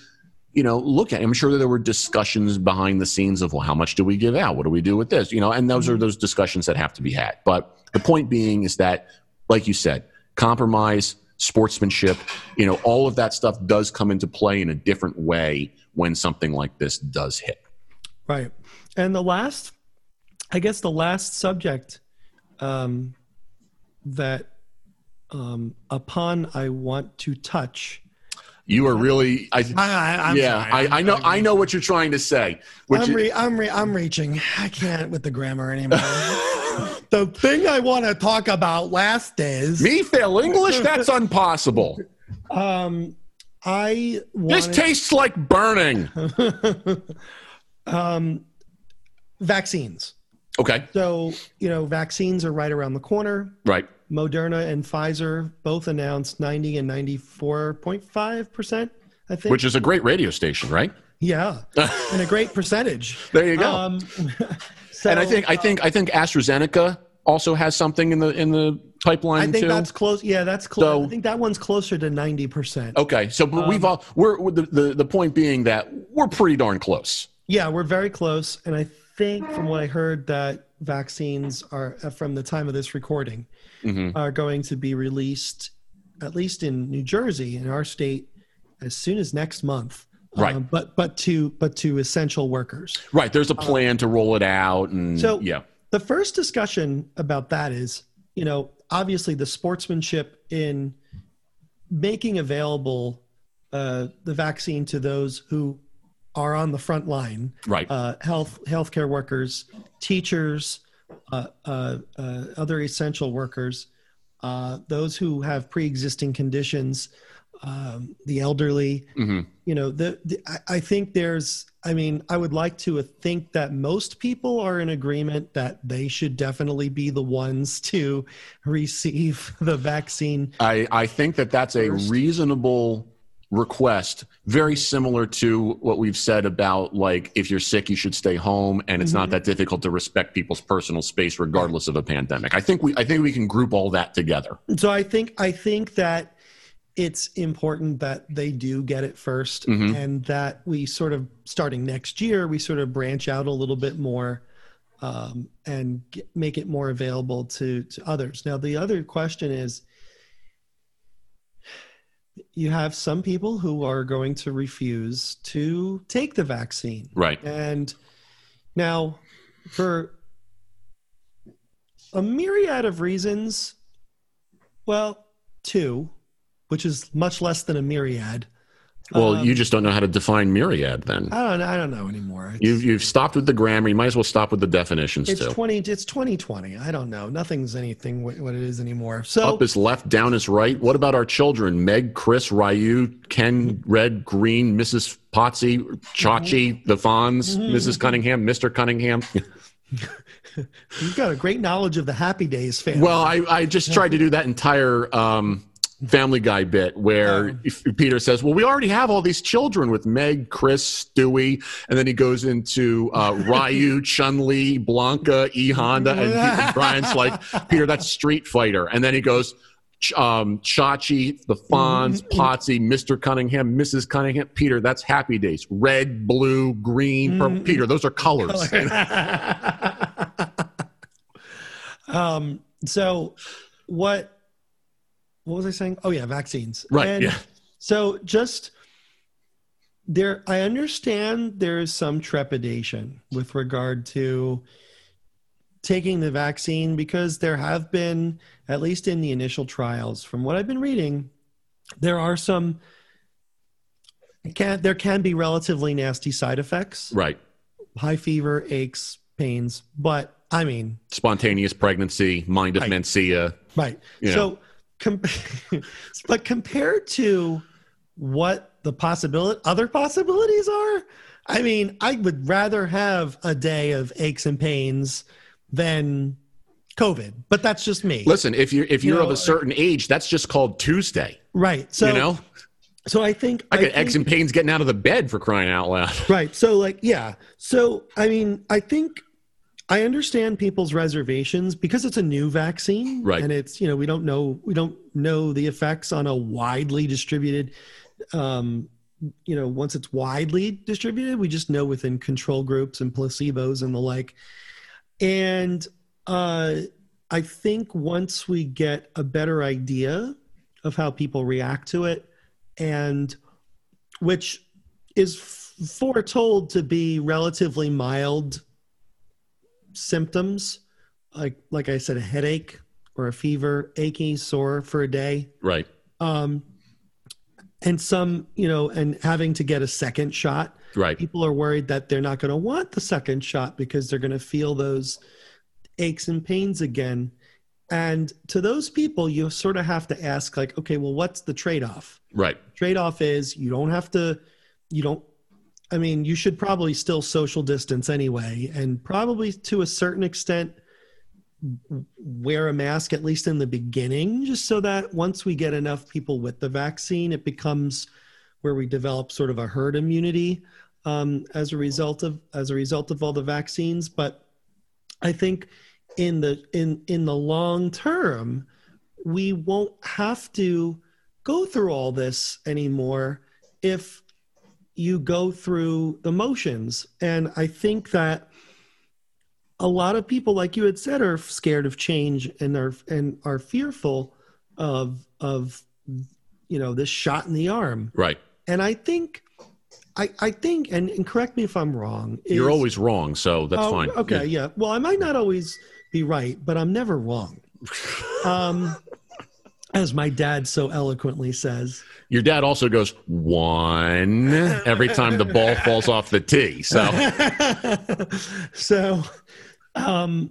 you know, look at. I'm sure that there were discussions behind the scenes of, well, how much do we give out? What do we do with this? You know, and those are mm-hmm. those discussions that have to be had. But the point being is that, like you said, compromise, sportsmanship, you know, all of that stuff does come into play in a different way when something like this does hit. Right. And the last, I guess, the last subject um, that um, upon I want to touch you are really, I, I, yeah, I, I, know, I know what you're trying to say. I'm, re, I'm, re, I'm reaching. I can't with the grammar anymore. the thing I want to talk about last is me fail English. That's impossible. Um, I wanted, this tastes like burning. um, vaccines. Okay. So you know, vaccines are right around the corner. Right. Moderna and Pfizer both announced 90 and 94.5%, I think. Which is a great radio station, right? Yeah. and a great percentage. There you go. Um, so, and I think I think I think AstraZeneca also has something in the in the pipeline I think too. that's close. Yeah, that's close. So, I think that one's closer to 90%. Okay. So um, we've all we're, the, the the point being that we're pretty darn close. Yeah, we're very close and I think from what I heard that vaccines are uh, from the time of this recording mm-hmm. are going to be released, at least in New Jersey, in our state, as soon as next month. Right. Um, but but to but to essential workers. Right. There's a plan um, to roll it out, and so yeah. The first discussion about that is, you know, obviously the sportsmanship in making available uh, the vaccine to those who are on the front line, right? Uh, health healthcare workers, teachers, uh, uh, uh, other essential workers, uh, those who have pre-existing conditions, um, the elderly. Mm-hmm. You know, the, the I, think there's. I mean, I would like to think that most people are in agreement that they should definitely be the ones to receive the vaccine. I I think that that's first. a reasonable request very similar to what we've said about like if you're sick you should stay home and it's mm-hmm. not that difficult to respect people's personal space regardless of a pandemic i think we i think we can group all that together so i think i think that it's important that they do get it 1st mm-hmm. and that we sort of starting next year we sort of branch out a little bit more um, and get, make it more available to to others now the other question is you have some people who are going to refuse to take the vaccine. Right. And now, for a myriad of reasons, well, two, which is much less than a myriad. Well, um, you just don't know how to define myriad then. I don't. I don't know anymore. It's, you've you've stopped with the grammar. You might as well stop with the definitions it's too. Twenty. It's twenty twenty. I don't know. Nothing's anything what, what it is anymore. So up is left, down is right. What about our children? Meg, Chris, Ryu, Ken, Red, Green, Mrs. Potsy, Chachi, mm-hmm. the Fonz, mm-hmm. Mrs. Cunningham, Mr. Cunningham. You've got a great knowledge of the Happy Days family. Well, I, I just tried to do that entire um, Family Guy bit where oh. Peter says, "Well, we already have all these children with Meg, Chris, Stewie," and then he goes into uh, Ryu, Chun Li, Blanka, E Honda, and, and Brian's like, "Peter, that's Street Fighter," and then he goes um, Chachi, the Fonz, mm-hmm. Potsy, Mr. Cunningham, Mrs. Cunningham. Peter, that's Happy Days. Red, blue, green, purple. Mm-hmm. Peter, those are colors. um, so what what was I saying? Oh yeah, vaccines. Right. And yeah. So just there I understand there's some trepidation with regard to taking the vaccine because there have been at least in the initial trials from what I've been reading there are some can there can be relatively nasty side effects. Right. High fever, aches, pains, but I mean, spontaneous pregnancy, mind of right. Mencia. Right. So, com- but compared to what the possibility, other possibilities are, I mean, I would rather have a day of aches and pains than COVID. But that's just me. Listen, if you're if you're you know, of a certain age, that's just called Tuesday. Right. So you know. So I think I get aches and pains getting out of the bed for crying out loud. Right. So like yeah. So I mean, I think I understand people's reservations because it's a new vaccine, right? And it's you know we don't know we don't know the effects on a widely distributed, um, you know, once it's widely distributed, we just know within control groups and placebos and the like. And uh, I think once we get a better idea of how people react to it, and which is foretold to be relatively mild symptoms like like i said a headache or a fever achy sore for a day. Right. Um and some you know and having to get a second shot. Right. People are worried that they're not going to want the second shot because they're going to feel those aches and pains again. And to those people you sort of have to ask like okay well what's the trade-off? Right. Trade-off is you don't have to you don't I mean, you should probably still social distance anyway, and probably to a certain extent wear a mask at least in the beginning, just so that once we get enough people with the vaccine, it becomes where we develop sort of a herd immunity um, as a result of as a result of all the vaccines. But I think in the in in the long term, we won't have to go through all this anymore if you go through the motions. And I think that a lot of people, like you had said, are scared of change and are and are fearful of of you know this shot in the arm. Right. And I think I, I think, and, and correct me if I'm wrong. Is, You're always wrong, so that's oh, fine. Okay, yeah. yeah. Well, I might not always be right, but I'm never wrong. um, as my dad so eloquently says. Your dad also goes one every time the ball falls off the tee. So, so, um,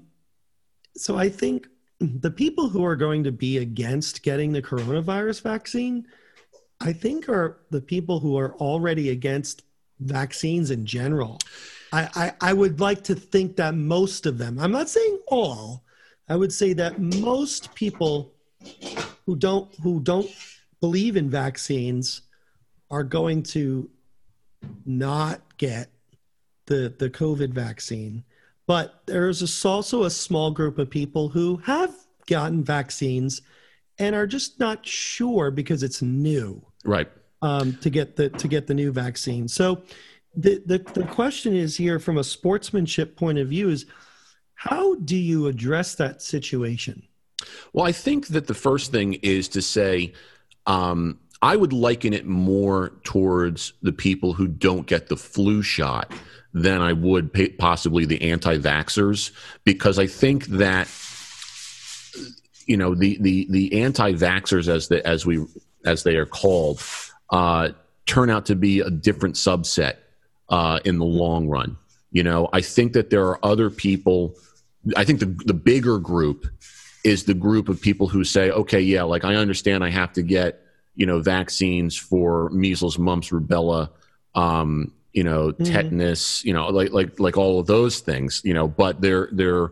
so I think the people who are going to be against getting the coronavirus vaccine, I think, are the people who are already against vaccines in general. I, I, I would like to think that most of them, I'm not saying all, I would say that most people who don't who don't believe in vaccines are going to not get the the COVID vaccine. But there's also a small group of people who have gotten vaccines and are just not sure because it's new. Right. Um, to get the to get the new vaccine. So the, the the question is here from a sportsmanship point of view is how do you address that situation? Well, I think that the first thing is to say, um, I would liken it more towards the people who don't get the flu shot than I would possibly the anti-vaxxers, because I think that you know the the the anti-vaxxers as the as we as they are called uh, turn out to be a different subset uh, in the long run. You know, I think that there are other people. I think the the bigger group is the group of people who say, okay, yeah, like I understand I have to get, you know, vaccines for measles, mumps, rubella, um, you know, mm-hmm. tetanus, you know, like like like all of those things, you know, but they're they're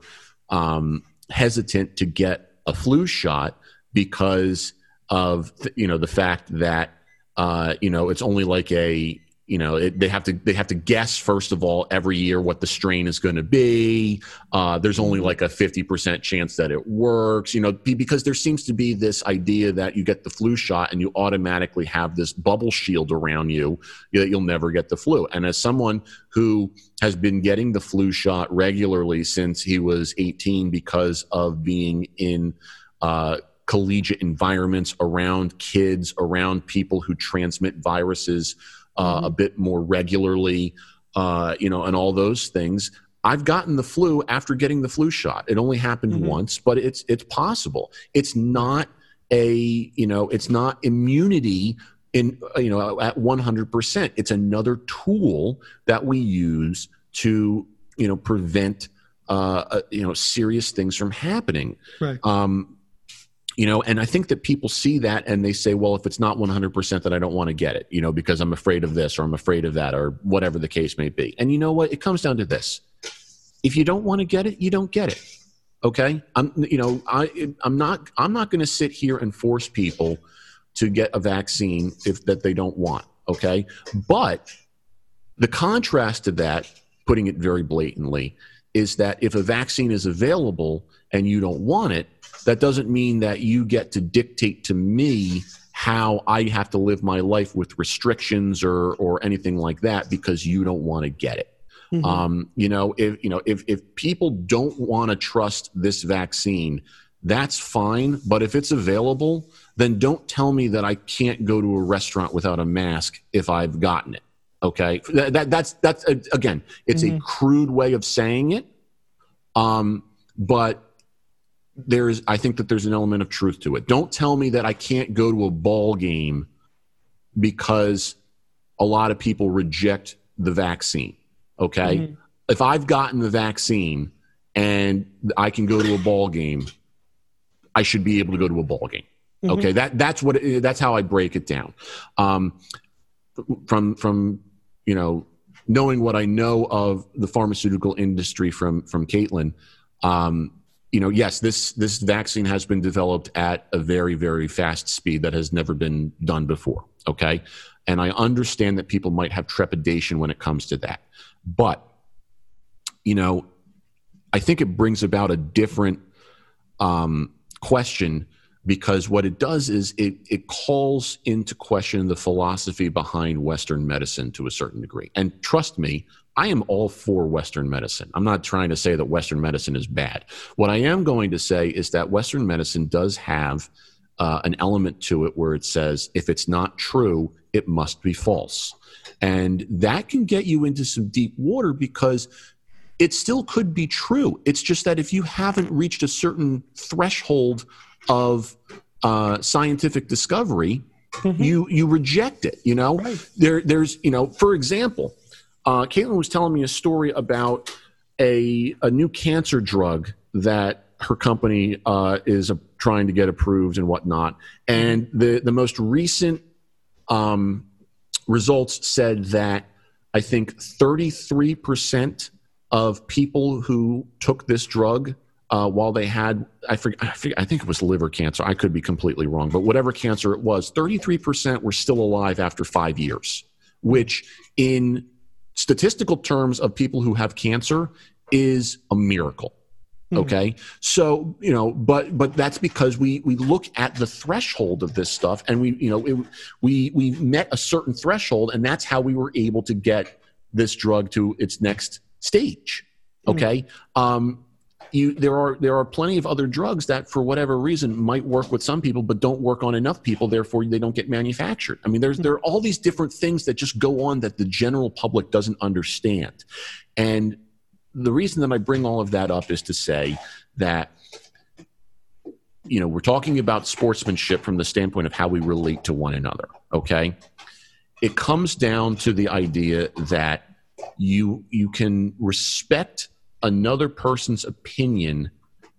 um, hesitant to get a flu shot because of you know the fact that uh, you know it's only like a you know it, they have to they have to guess first of all every year what the strain is going to be. Uh, there's only like a 50% chance that it works you know because there seems to be this idea that you get the flu shot and you automatically have this bubble shield around you that you'll never get the flu. And as someone who has been getting the flu shot regularly since he was 18 because of being in uh, collegiate environments around kids around people who transmit viruses uh, mm-hmm. a bit more regularly, uh, you know, and all those things. I've gotten the flu after getting the flu shot. It only happened mm-hmm. once, but it's it's possible. It's not a you know it's not immunity in you know at 100%. It's another tool that we use to you know prevent uh, uh you know serious things from happening. Right. Um, you know and i think that people see that and they say well if it's not 100% then i don't want to get it you know because i'm afraid of this or i'm afraid of that or whatever the case may be. And you know what? It comes down to this. If you don't want to get it you don't get it okay? I'm you know i i'm not i'm not going to sit here and force people to get a vaccine if that they don't want okay? But the contrast to that putting it very blatantly is that if a vaccine is available and you don't want it that doesn't mean that you get to dictate to me how I have to live my life with restrictions or or anything like that because you don't want to get it. Mm-hmm. Um, you know, if you know if if people don't want to trust this vaccine, that's fine. But if it's available, then don't tell me that I can't go to a restaurant without a mask if I've gotten it. Okay, that, that that's that's again, it's mm-hmm. a crude way of saying it. Um, but there's I think that there's an element of truth to it. Don't tell me that I can't go to a ball game because a lot of people reject the vaccine. Okay? Mm-hmm. If I've gotten the vaccine and I can go to a ball game, I should be able to go to a ball game. Mm-hmm. Okay, that that's what it, that's how I break it down. Um, from from you know knowing what I know of the pharmaceutical industry from from Caitlin, um, you know, yes, this this vaccine has been developed at a very very fast speed that has never been done before. Okay, and I understand that people might have trepidation when it comes to that, but you know, I think it brings about a different um, question because what it does is it, it calls into question the philosophy behind Western medicine to a certain degree. And trust me, I am all for Western medicine. I'm not trying to say that Western medicine is bad. What I am going to say is that Western medicine does have uh, an element to it where it says if it's not true, it must be false. And that can get you into some deep water because it still could be true. It's just that if you haven't reached a certain threshold of uh, scientific discovery, mm-hmm. you you reject it. You know, right. there there's you know, for example, uh, Caitlin was telling me a story about a a new cancer drug that her company uh, is trying to get approved and whatnot. And the the most recent um, results said that I think 33 percent of people who took this drug uh, while they had I, forget, I, forget, I think it was liver cancer. I could be completely wrong, but whatever cancer it was, 33 percent were still alive after five years, which in statistical terms of people who have cancer is a miracle hmm. okay so you know but but that's because we we look at the threshold of this stuff and we you know it, we we met a certain threshold and that's how we were able to get this drug to its next stage hmm. okay mm-hmm. um you there are there are plenty of other drugs that for whatever reason might work with some people but don't work on enough people therefore they don't get manufactured. I mean there's hmm. there are all these different things that just go on that the general public doesn't understand. And the reason that i bring all of that up is to say that you know we're talking about sportsmanship from the standpoint of how we relate to one another okay? It comes down to the idea that you you can respect another person's opinion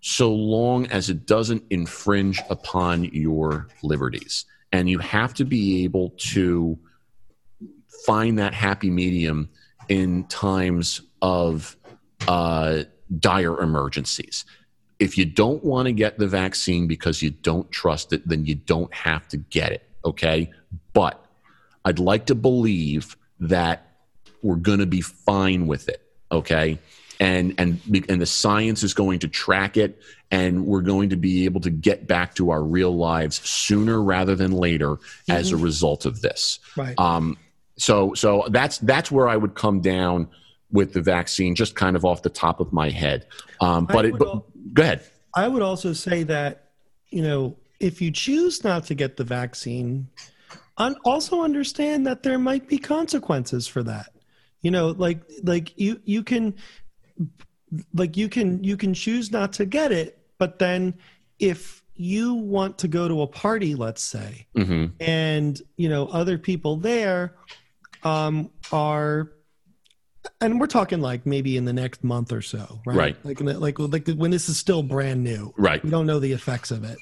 so long as it doesn't infringe upon your liberties. And you have to be able to find that happy medium in times of uh, dire emergencies. if you don't want to get the vaccine because you don't trust it, then you don't have to get it. Okay. But I'd like to believe that we're going to be fine with it. Okay. And, and, and the science is going to track it and we're going to be able to get back to our real lives sooner rather than later mm-hmm. as a result of this. Right. Um, so, so that's, that's where I would come down with the vaccine, just kind of off the top of my head. Um, but, it, but al- go ahead. I would also say that, you know, if you choose not to get the vaccine, un- also understand that there might be consequences for that. You know, like like you you can like you can you can choose not to get it, but then if you want to go to a party, let's say, mm-hmm. and you know other people there um, are and we're talking like maybe in the next month or so, right? Right. Like, the, like, like when this is still brand new, right? We don't know the effects of it.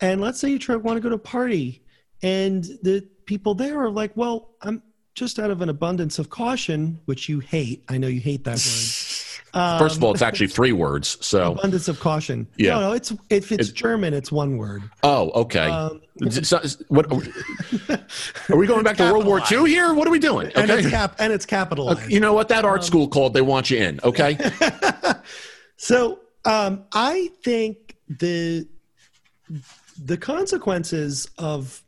And let's say you try want to go to a party, and the people there are like, "Well, I'm just out of an abundance of caution," which you hate. I know you hate that word. Um, First of all, it's actually three words. So abundance of caution. Yeah. No, no, it's if it's, it's German, it's one word. Oh, okay. Um, so, what are we going back to World War II here? What are we doing? Okay. And it's cap and it's capitalized. Okay. You know what that art um, school called? They want you in. Okay. so um, I think the the consequences of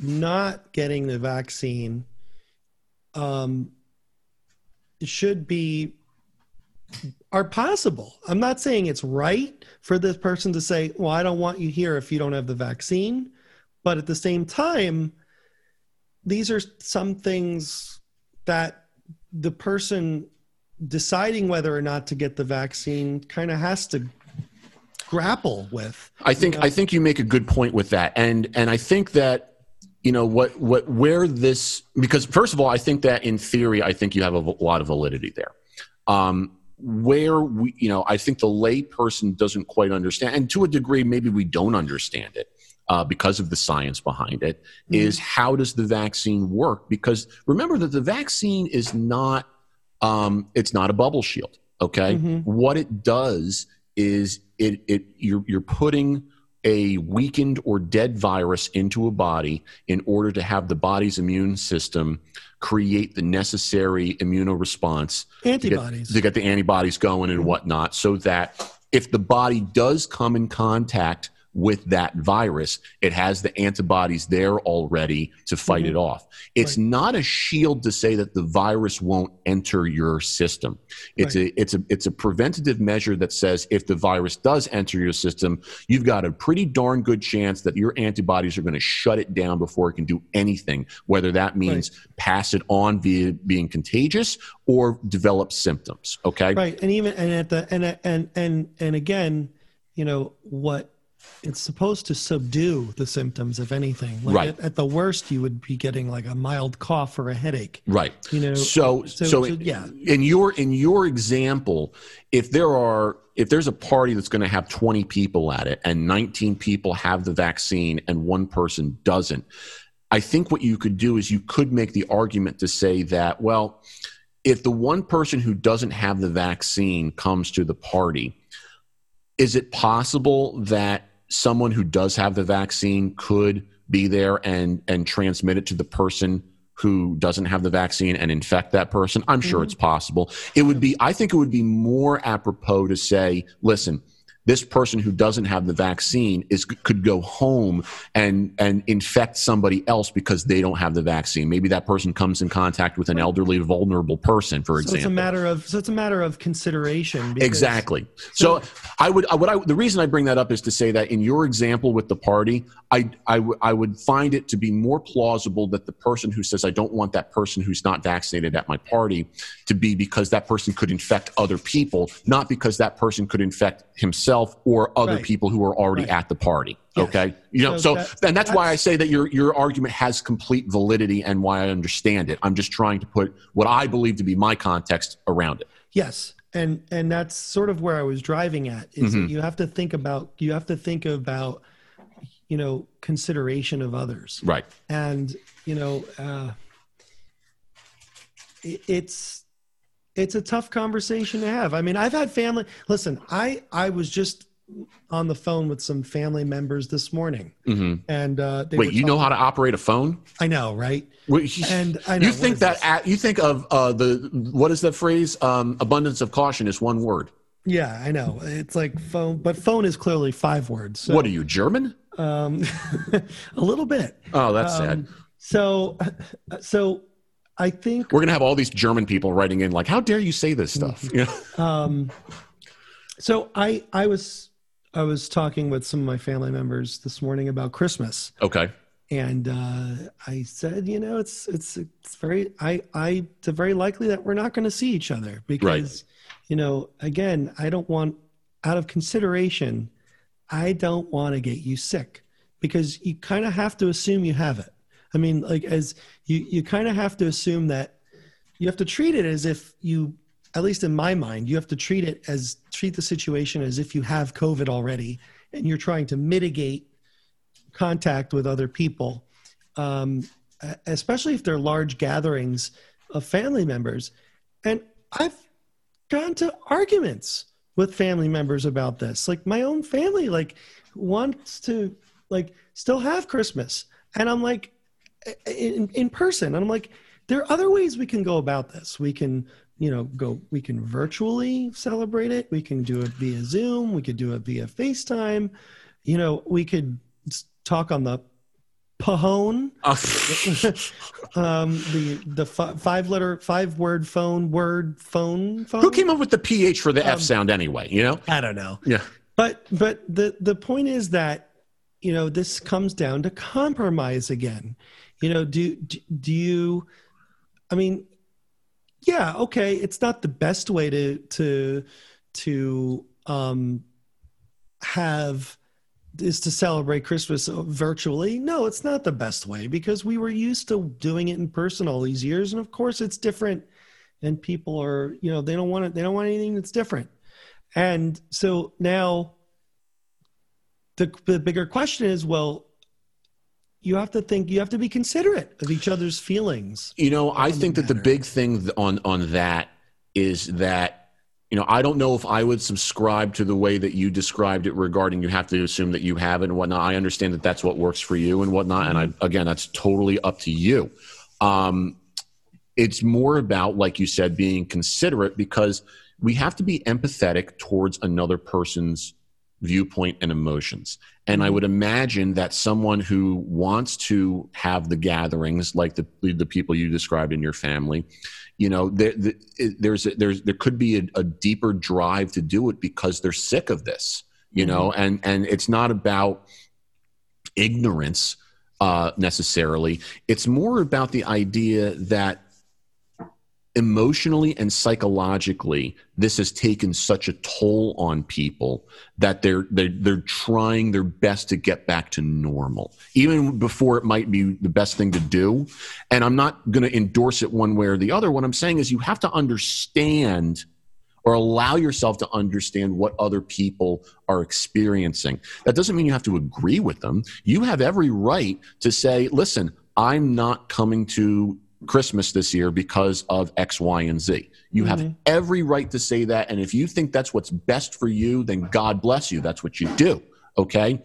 not getting the vaccine um, should be are possible. I'm not saying it's right for this person to say, "Well, I don't want you here if you don't have the vaccine," but at the same time, these are some things that the person deciding whether or not to get the vaccine kind of has to grapple with. I think you know? I think you make a good point with that, and and I think that you know what what where this because first of all, I think that in theory, I think you have a lot of validity there. Um, where we, you know, I think the lay person doesn't quite understand, and to a degree, maybe we don't understand it uh, because of the science behind it. Mm-hmm. Is how does the vaccine work? Because remember that the vaccine is not, um, it's not a bubble shield. Okay, mm-hmm. what it does is it it you're you're putting a weakened or dead virus into a body in order to have the body's immune system create the necessary immunoresponse antibodies to get, to get the antibodies going and whatnot so that if the body does come in contact with that virus, it has the antibodies there already to fight mm-hmm. it off. It's right. not a shield to say that the virus won't enter your system. It's right. a it's a it's a preventative measure that says if the virus does enter your system, you've got a pretty darn good chance that your antibodies are going to shut it down before it can do anything, whether that means right. pass it on via being contagious or develop symptoms, okay? Right. And even and at the and and and and again, you know, what it's supposed to subdue the symptoms if anything. Like right. at, at, the worst you would be getting like a mild cough or a headache. Right. You know so so, so, so yeah. in your in your example if there are if there's a party that's going to have 20 people at it and 19 people have the vaccine and one person doesn't i think what you could do is you could make the argument to say that well if the one person who doesn't have the vaccine comes to the party is it possible that someone who does have the vaccine could be there and and transmit it to the person who doesn't have the vaccine and infect that person i'm sure mm-hmm. it's possible it would be i think it would be more apropos to say listen this person who doesn't have the vaccine is could go home and and infect somebody else because they don't have the vaccine. Maybe that person comes in contact with an elderly, vulnerable person, for example. So it's a matter of so it's a matter of consideration. Because, exactly. So, so I would what I the reason I bring that up is to say that in your example with the party, I I, w- I would find it to be more plausible that the person who says I don't want that person who's not vaccinated at my party to be because that person could infect other people, not because that person could infect himself or other right. people who are already right. at the party. Yes. Okay, you know, so, so that, and that's, that's why I say that your your argument has complete validity and why I understand it. I'm just trying to put what I believe to be my context around it. Yes, and and that's sort of where I was driving at. Is mm-hmm. you have to think about you have to think about you know consideration of others, right? And you know, uh, it, it's it's a tough conversation to have. I mean, I've had family. Listen, I I was just on the phone with some family members this morning, Mhm. and uh, they Wait, you know how to operate a phone? I know, right? Wait, And I know, you think that at, you think of uh, the what is that phrase? Um, abundance of caution is one word. Yeah, I know. It's like phone, but phone is clearly five words. So, what are you German? Um, a little bit. Oh, that's sad. Um, so, so I think We're gonna have all these German people writing in like, "How dare you say this stuff?" Mm-hmm. You? Um, so I I was I was talking with some of my family members this morning about Christmas, Okay. and uh, I said, you know, it's it's it's very I I it's very likely that we're not going to see each other because, you know, again, I don't want out of consideration, I don't want to get you sick because you kind of have to assume you have it. I mean, like as you you kind of have to assume that you have to treat it as if you at least in my mind you have to treat it as treat the situation as if you have covid already and you're trying to mitigate contact with other people um, especially if they're large gatherings of family members. And i've gone to arguments with family members about this. Like my own family like wants to like still have christmas. And i'm like in, in person. And I'm like, there are other ways we can go about this. We can, you know, go, we can virtually celebrate it. We can do it via Zoom. We could do it via FaceTime. You know, we could talk on the Pahone, um, the the fi- five letter, five word phone, word phone phone. who came up with the ph for the Um, f sound anyway? You know? I don't know. Yeah. But but the the point is that you know this comes down to compromise again. You know, do do, do you? I mean, yeah, okay, it's not the best way to to to um, have is to celebrate Christmas virtually. No, it's not the best way because we were used to doing it in person all these years, and of course, it's different. And people are, you know, they don't want it. They don't want anything that's different. And so now the, the bigger question is well, you have to think, you have to be considerate of each other's feelings. You know, I the think that the big thing on on that is that you know I don't know if I would subscribe to the way that you described it regarding you have to assume that you have it and whatnot. I understand that that's what works for you and whatnot, and I again that's totally up to you. Um, it's more about, like you said, being considerate because we have to be empathetic towards another person's viewpoint and emotions. And I would imagine that someone who wants to have the gatherings, like the the people you described in your family, you know, there, there's there's there could be a, a deeper drive to do it because they're sick of this, you know, and and it's not about ignorance uh, necessarily. It's more about the idea that emotionally and psychologically this has taken such a toll on people that they're they're they're trying their best to get back to normal even before it might be the best thing to do and i'm not going to endorse it one way or the other what i'm saying is you have to understand or allow yourself to understand what other people are experiencing. That doesn't mean you have to agree with them. You have every right to say, listen, I'm not coming to Christmas this year because of X, Y, and Z. You have mm-hmm. every right to say that. And if you think that's what's best for you, then God bless you. That's what you do. Okay.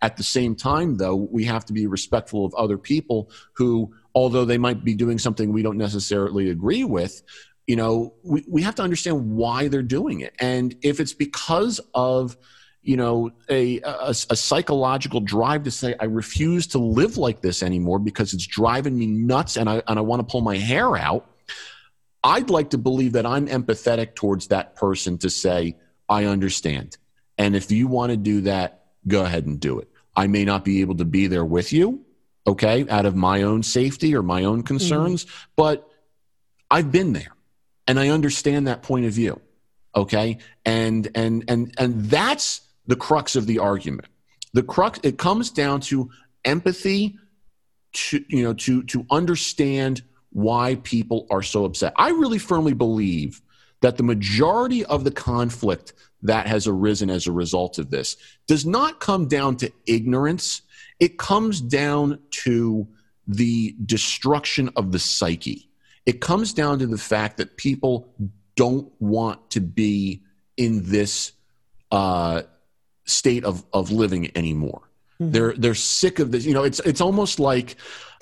At the same time, though, we have to be respectful of other people who, although they might be doing something we don't necessarily agree with, you know, we, we have to understand why they're doing it. And if it's because of, you know, a, a, a psychological drive to say, I refuse to live like this anymore because it's driving me nuts and I, and I want to pull my hair out, I'd like to believe that I'm empathetic towards that person to say, I understand. And if you want to do that, go ahead and do it. I may not be able to be there with you, okay, out of my own safety or my own mm-hmm. concerns, but I've been there and I understand that point of view. Okay. And and and and that's the crux of the argument. The crux it comes down to empathy to you know to to understand why people are so upset. I really firmly believe that the majority of the conflict that has arisen as a result of this does not come down to ignorance. It comes down to the destruction of the psyche. It comes down to the fact that people don't want to be in this uh, state of of living anymore. Mm-hmm. They're they're sick of this. You know, it's it's almost like.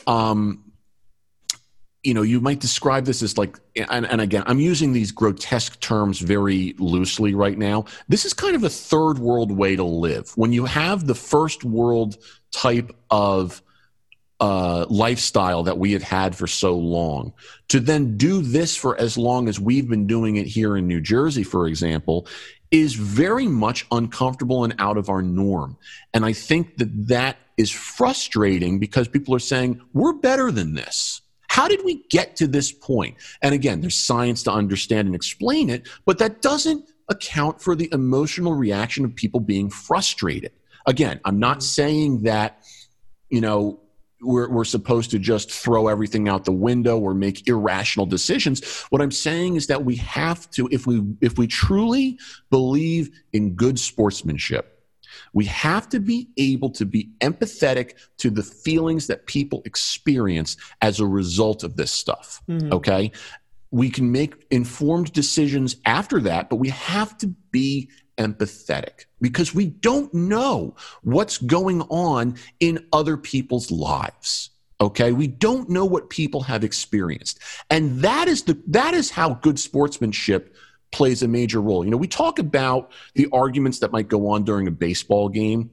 Um, you know, you might describe this as like, and, and, again, I'm using these grotesque terms very loosely right now. This is kind of a third world way to live. When you have the first world type of uh, lifestyle that we have had for so long, to then do this for as long as we've been doing it here in New Jersey, for example, is very much uncomfortable and out of our norm. And I think that that is frustrating because people are saying, we're better than this how did we get to this point? And again, there's science to understand and explain it, but that doesn't account for the emotional reaction of people being frustrated. Again, I'm not mm-hmm. saying that, you know, we're, we're supposed to just throw everything out the window or make irrational decisions. What I'm saying is that we have to, if we if we truly believe in good sportsmanship, we have to be able to be empathetic to the feelings that people experience as a result of this stuff. Mm-hmm. Okay. We can make informed decisions after that, but we have to be empathetic because we don't know what's going on in other people's lives okay we don't know what people have experienced and that is the that is how good sportsmanship plays a major role. You know, we talk about the arguments that might go on during a baseball game.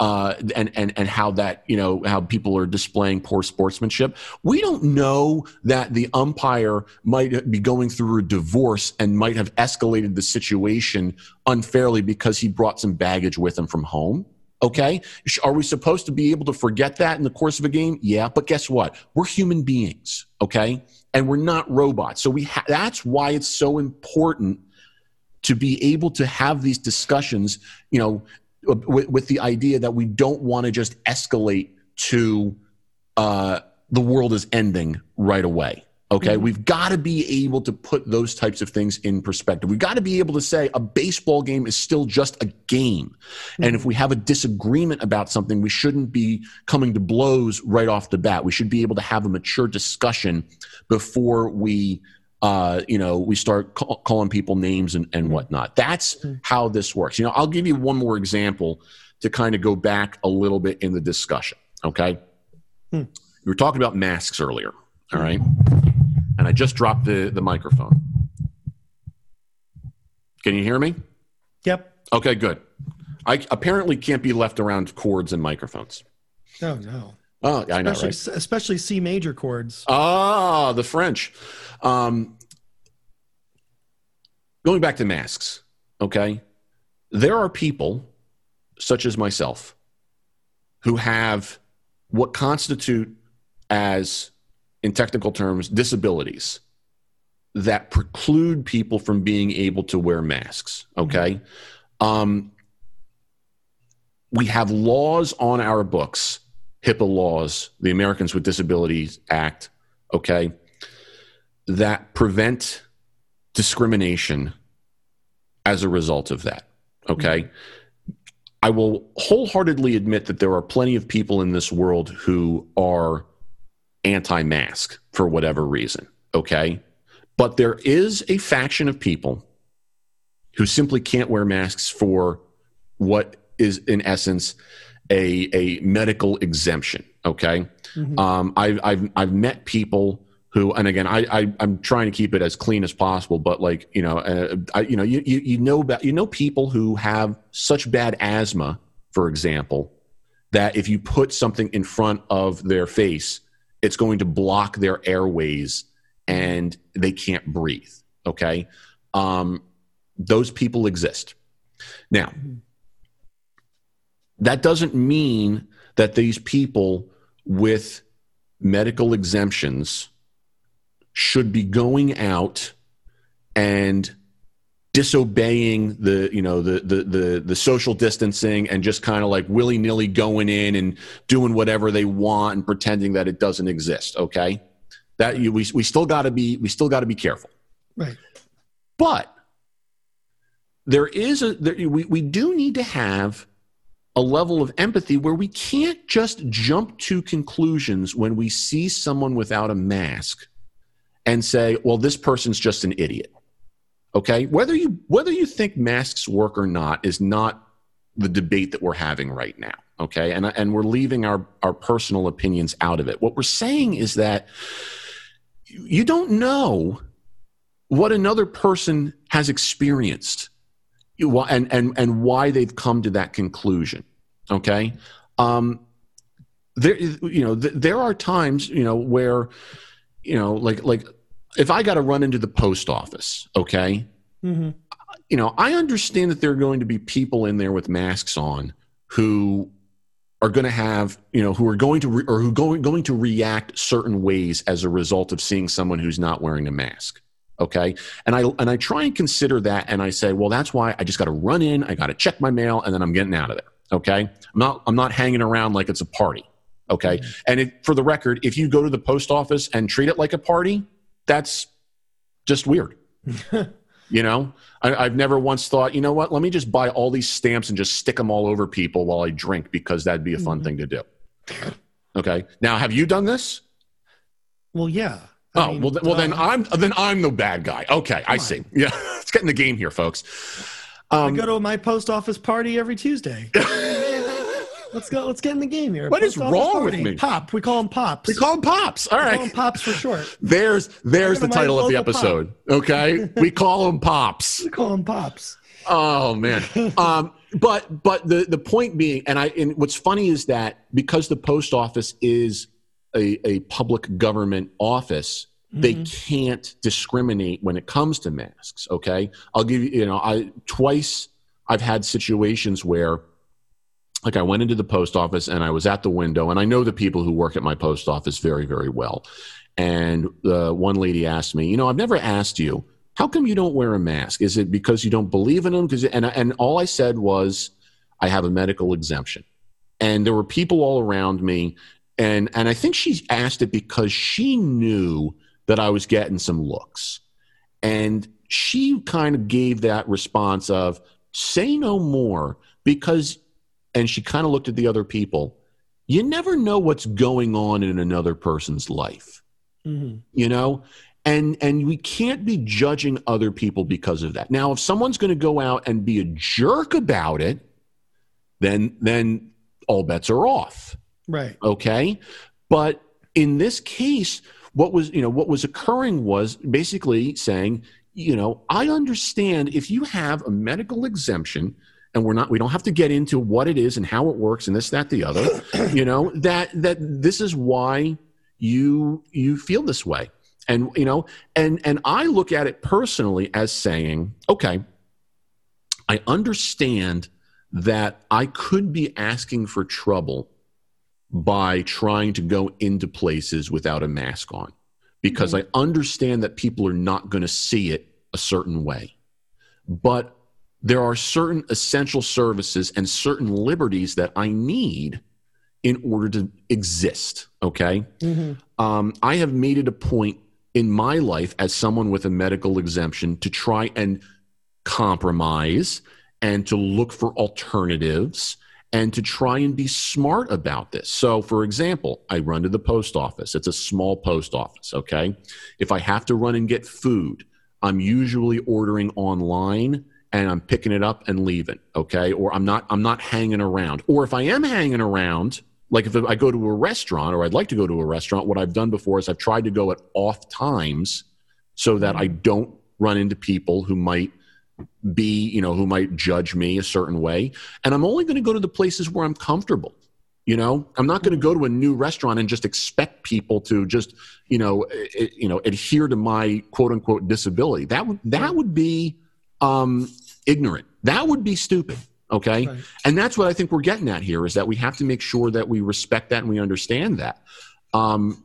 Uh, and and and how that you know how people are displaying poor sportsmanship. We don't know that the umpire might be going through a divorce and might have escalated the situation unfairly because he brought some baggage with him from home. Okay, are we supposed to be able to forget that in the course of a game? Yeah, but guess what? We're human beings. Okay, and we're not robots. So we ha- that's why it's so important to be able to have these discussions, you know, with, with the idea that we don't want to just escalate to uh, the world is ending right away. Okay, mm-hmm. we've got to be able to put those types of things in perspective. We've got to be able to say a baseball game is still just a game. Mm-hmm. And if we have a disagreement about something, we shouldn't be coming to blows right off the bat. We should be able to have a mature discussion before we, uh, you know, we start ca- calling people names and, and mm-hmm. whatnot. That's mm-hmm. how this works. You know, I'll give you one more example to kind of go back a little bit in the discussion. Okay. Hmm. We were talking about masks earlier. All right and I just dropped the, the microphone. Can you hear me? Yep. Okay, good. I apparently can't be left around chords and microphones. Oh no. Oh, I know, right? Especially C major chords. Ah, the French. Um, going back to masks, okay? There are people, such as myself, who have what constitute as in technical terms, disabilities that preclude people from being able to wear masks. Okay. Mm-hmm. Um, we have laws on our books, HIPAA laws, the Americans with Disabilities Act, okay, that prevent discrimination as a result of that. Okay. Mm-hmm. I will wholeheartedly admit that there are plenty of people in this world who are anti mask for whatever reason. Okay. But there is a faction of people who simply can't wear masks for what is, in essence, a, a medical exemption. Okay. Mm-hmm. Um, I've, I've, I've met people who, and again, I, I, am trying to keep it as clean as possible, but like, you know, uh, I, you know, you, you, you know you know, people who have such bad asthma, for example, that if you put something in front of their face, it's going to block their airways and they can't breathe. Okay. Um, those people exist. Now, that doesn't mean that these people with medical exemptions should be going out and disobeying the you know the the the, the social distancing and just kind of like willy-nilly going in and doing whatever they want and pretending that it doesn't exist okay? That you we, we still got to be we still got to be careful. Right. But there is a there, we, we do need to have a level of empathy where we can't just jump to conclusions when we see someone without a mask and say well this person's just an idiot. Okay, whether you whether you think masks work or not is not the debate that we're having right now. Okay, and and we're leaving our our personal opinions out of it. What we're saying is that you don't know what another person has experienced. And and and why they've come to that conclusion. Okay? Um there you know th- there are times you know where you know like like if i got to run into the post office okay mm-hmm. you know i understand that there are going to be people in there with masks on who are going to have you know who are going to re- or who going going to react certain ways as a result of seeing someone who's not wearing a mask okay and i and i try and consider that and i say well that's why i just got to run in i got to check my mail and then i'm getting out of there okay i'm not i'm not hanging around like it's a party okay mm-hmm. and it, for the record if you go to the post office and treat it like a party that's just weird you know I, have never once thought you know what let me just buy all these stamps and just stick them all over people while i drink because that'd be a fun mm-hmm. thing to do okay now have you done this well yeah I oh mean, well, well then I'm then I'm the bad guy. Okay, I see. Yeah, it's getting the game here, folks. Um, I go to my post office party every Tuesday. let's go. Let's get in the game here. What post is wrong with me? Pop. We call them pops. We call them pops. All right. We call them pops for short. There's there's the title of the episode. Pop. Okay, we call them pops. We call them pops. Oh man. Um, but but the the point being, and I and what's funny is that because the post office is a, a public government office, mm-hmm. they can't discriminate when it comes to masks. Okay, I'll give you. You know, I twice I've had situations where, like, I went into the post office and I was at the window, and I know the people who work at my post office very, very well. And the one lady asked me, you know, I've never asked you, how come you don't wear a mask? Is it because you don't believe in them? Because and and all I said was, I have a medical exemption. And there were people all around me and and I think she asked it because she knew that I was getting some looks, and she kind of gave that response of say no more because, and she kind of looked at the other people. You never know what's going on in another person's life, mm-hmm. you know, and and we can't be judging other people because of that. Now, if someone's going to go out and be a jerk about it, then then all bets are off Right. Okay. But in this case, what was, you know, what was occurring was basically saying, you know, I understand if you have a medical exemption, and we're not we don't have to get into what it is and how it works and this that the other you know that that this is why you you feel this way and you know and and i look at it personally as saying okay i understand that i could be asking for trouble by trying to go into places without a mask on because mm-hmm. I understand that people are not going to see it a certain way. But there are certain essential services and certain liberties that I need in order to exist. Okay. Mm-hmm. Um, I have made it a point in my life as someone with a medical exemption to try and compromise and to look for alternatives and to try and be smart about this. So, for example, I run to the post office. It's a small post office, okay? If I have to run and get food, I'm usually ordering online and I'm picking it up and leaving, okay? Or I'm not I'm not hanging around. Or if I am hanging around, like if I go to a restaurant or I'd like to go to a restaurant, what I've done before is I've tried to go at off times so that I don't run into people who might be, you know, who might judge me a certain way. And I'm only going to go to the places where I'm comfortable. You know, I'm not going to go to a new restaurant and just expect people to just, you know, it, you know, adhere to my quote unquote disability. That would that would be um, ignorant. That would be stupid. Okay, right. and that's what I think we're getting at here is that we have to make sure that we respect that and we understand that. Um,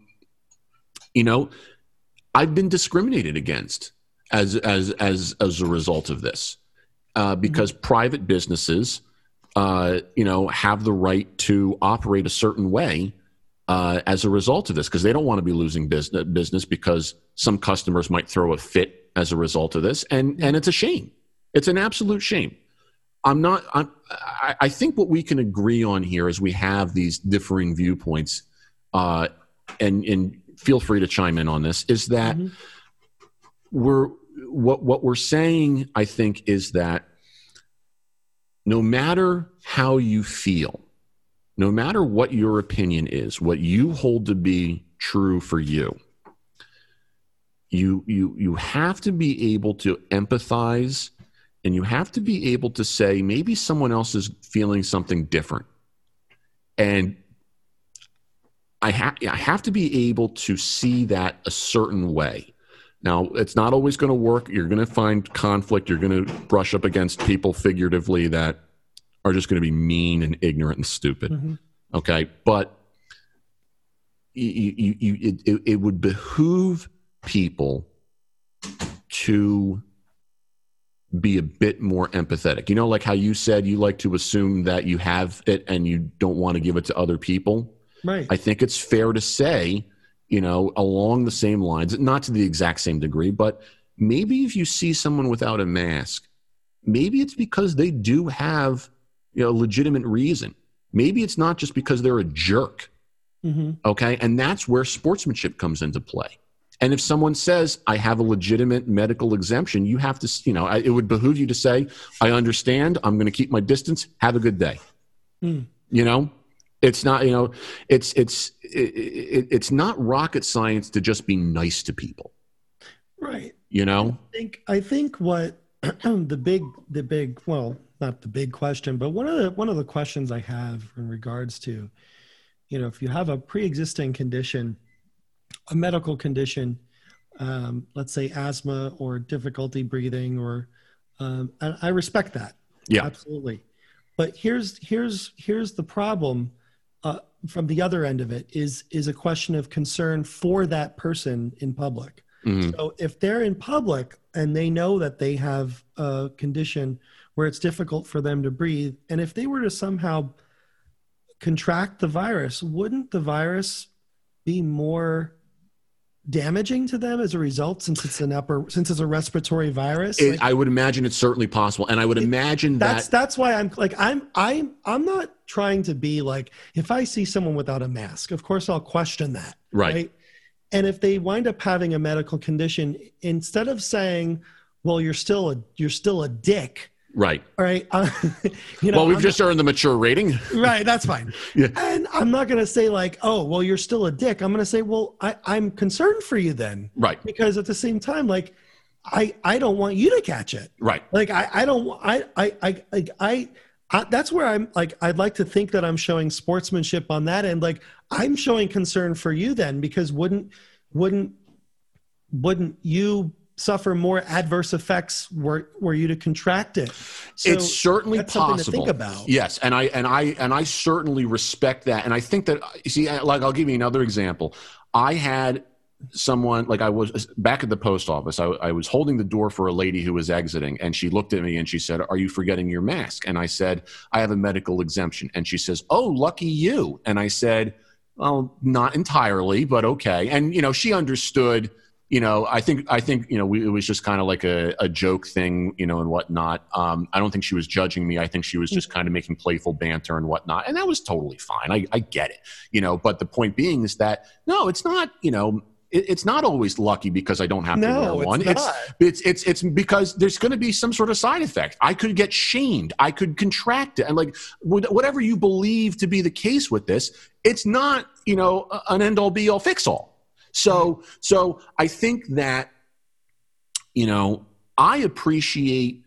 you know, I've been discriminated against as as as as a result of this, uh, because mm-hmm. private businesses, uh, you know, have the right to operate a certain way uh, as a result of this, because they don't want to be losing business business because some customers might throw a fit as a result of this, and and it's a shame. It's an absolute shame. I'm not. I'm, I, I think what we can agree on here is we have these differing viewpoints, uh, and and feel free to chime in on this. Is that mm-hmm. we're what what we're saying, I think, is that no matter how you feel, no matter what your opinion is, what you hold to be true for you, you you you have to be able to empathize and you have to be able to say maybe someone else is feeling something different. And I, ha- I have to be able to see that a certain way. Now it's not always going to work. You're going to find conflict. You're going to brush up against people figuratively that are just going to be mean and ignorant and stupid mm-hmm. okay but you, you, you, it, it would behoove people to be a bit more empathetic. You know, like how you said you like to assume that you have it and you don't want to give it to other people. Right. I think it's fair to say, you know, along the same lines, not to the exact same degree, but maybe if you see someone without a mask, maybe it's because they do have you know, legitimate reason. Maybe it's not just because they're a jerk. Mm-hmm. Okay. And that's where sportsmanship comes into play. And if someone says, I have a legitimate medical exemption, you have to, you know, it would behoove you to say, I understand. I'm going to keep my distance. Have a good day. Mm. You know, it's not, you know, it's, it's, it, it, it's not rocket science to just be nice to people. Right. You know, I think, I think what the big, the big, well, not the big question, but one of the, one of the questions I have in regards to, you know, if you have a pre-existing condition, a medical condition, um, let's say asthma or difficulty breathing, or um, and I respect that. Yeah, absolutely. But here's here's here's the problem uh, from the other end of it is is a question of concern for that person in public. Mm-hmm. So if they're in public and they know that they have a condition where it's difficult for them to breathe, and if they were to somehow contract the virus, wouldn't the virus be more damaging to them as a result since it's an upper since it's a respiratory virus? It, like, i would imagine it's certainly possible. And i would it, imagine that's that that's why i'm like i'm i'm i'm not trying to be like if i see someone without a mask of course i'll question that right, right? and if they wind up having a medical condition instead of saying well you're still a you're still a dick Right. All right. Uh, you know, well, we've I'm just not, earned the mature rating. right. That's fine. yeah. And I'm not going to say like, oh, well, you're still a dick. I'm going to say, well, I, I'm concerned for you then. Right. Because at the same time, like, I, I don't want you to catch it. Right. Like, I, I don't, I, I, I, I, I I, that's where I'm like, I'd like to think that I'm showing sportsmanship on that end. Like, I'm showing concern for you then, because wouldn't, wouldn't, wouldn't you suffer more adverse effects were were you to contract it. So it's certainly possible. Something to think about. Yes, and I and I and I certainly respect that. And I think that you see, like I'll give you another example. I had someone like I was back at the post office. I, I, was holding the door for a lady who was exiting, and she looked at me and she said, "Are you forgetting your mask?" And I said, "I have a medical exemption." And she says, "Oh, lucky you." And I said, "Well, not entirely, but okay." And you know, she understood you know, I think I think you know we, it was just kind of like a, a joke thing, you know, and whatnot. Um, I don't think she was judging me. I think she was just kind of making playful banter and whatnot, and that was totally fine. I, I get it, you know. But the point being is that no, it's not. You know, it's not always lucky because I don't have no, to wear one. It's, it's, it's it's because there's going to be some sort of side effect. I could get shamed. I could contract it, and like whatever you believe to be the case with this, it's not you know an end all be all fix all so, so I think that, you know, I appreciate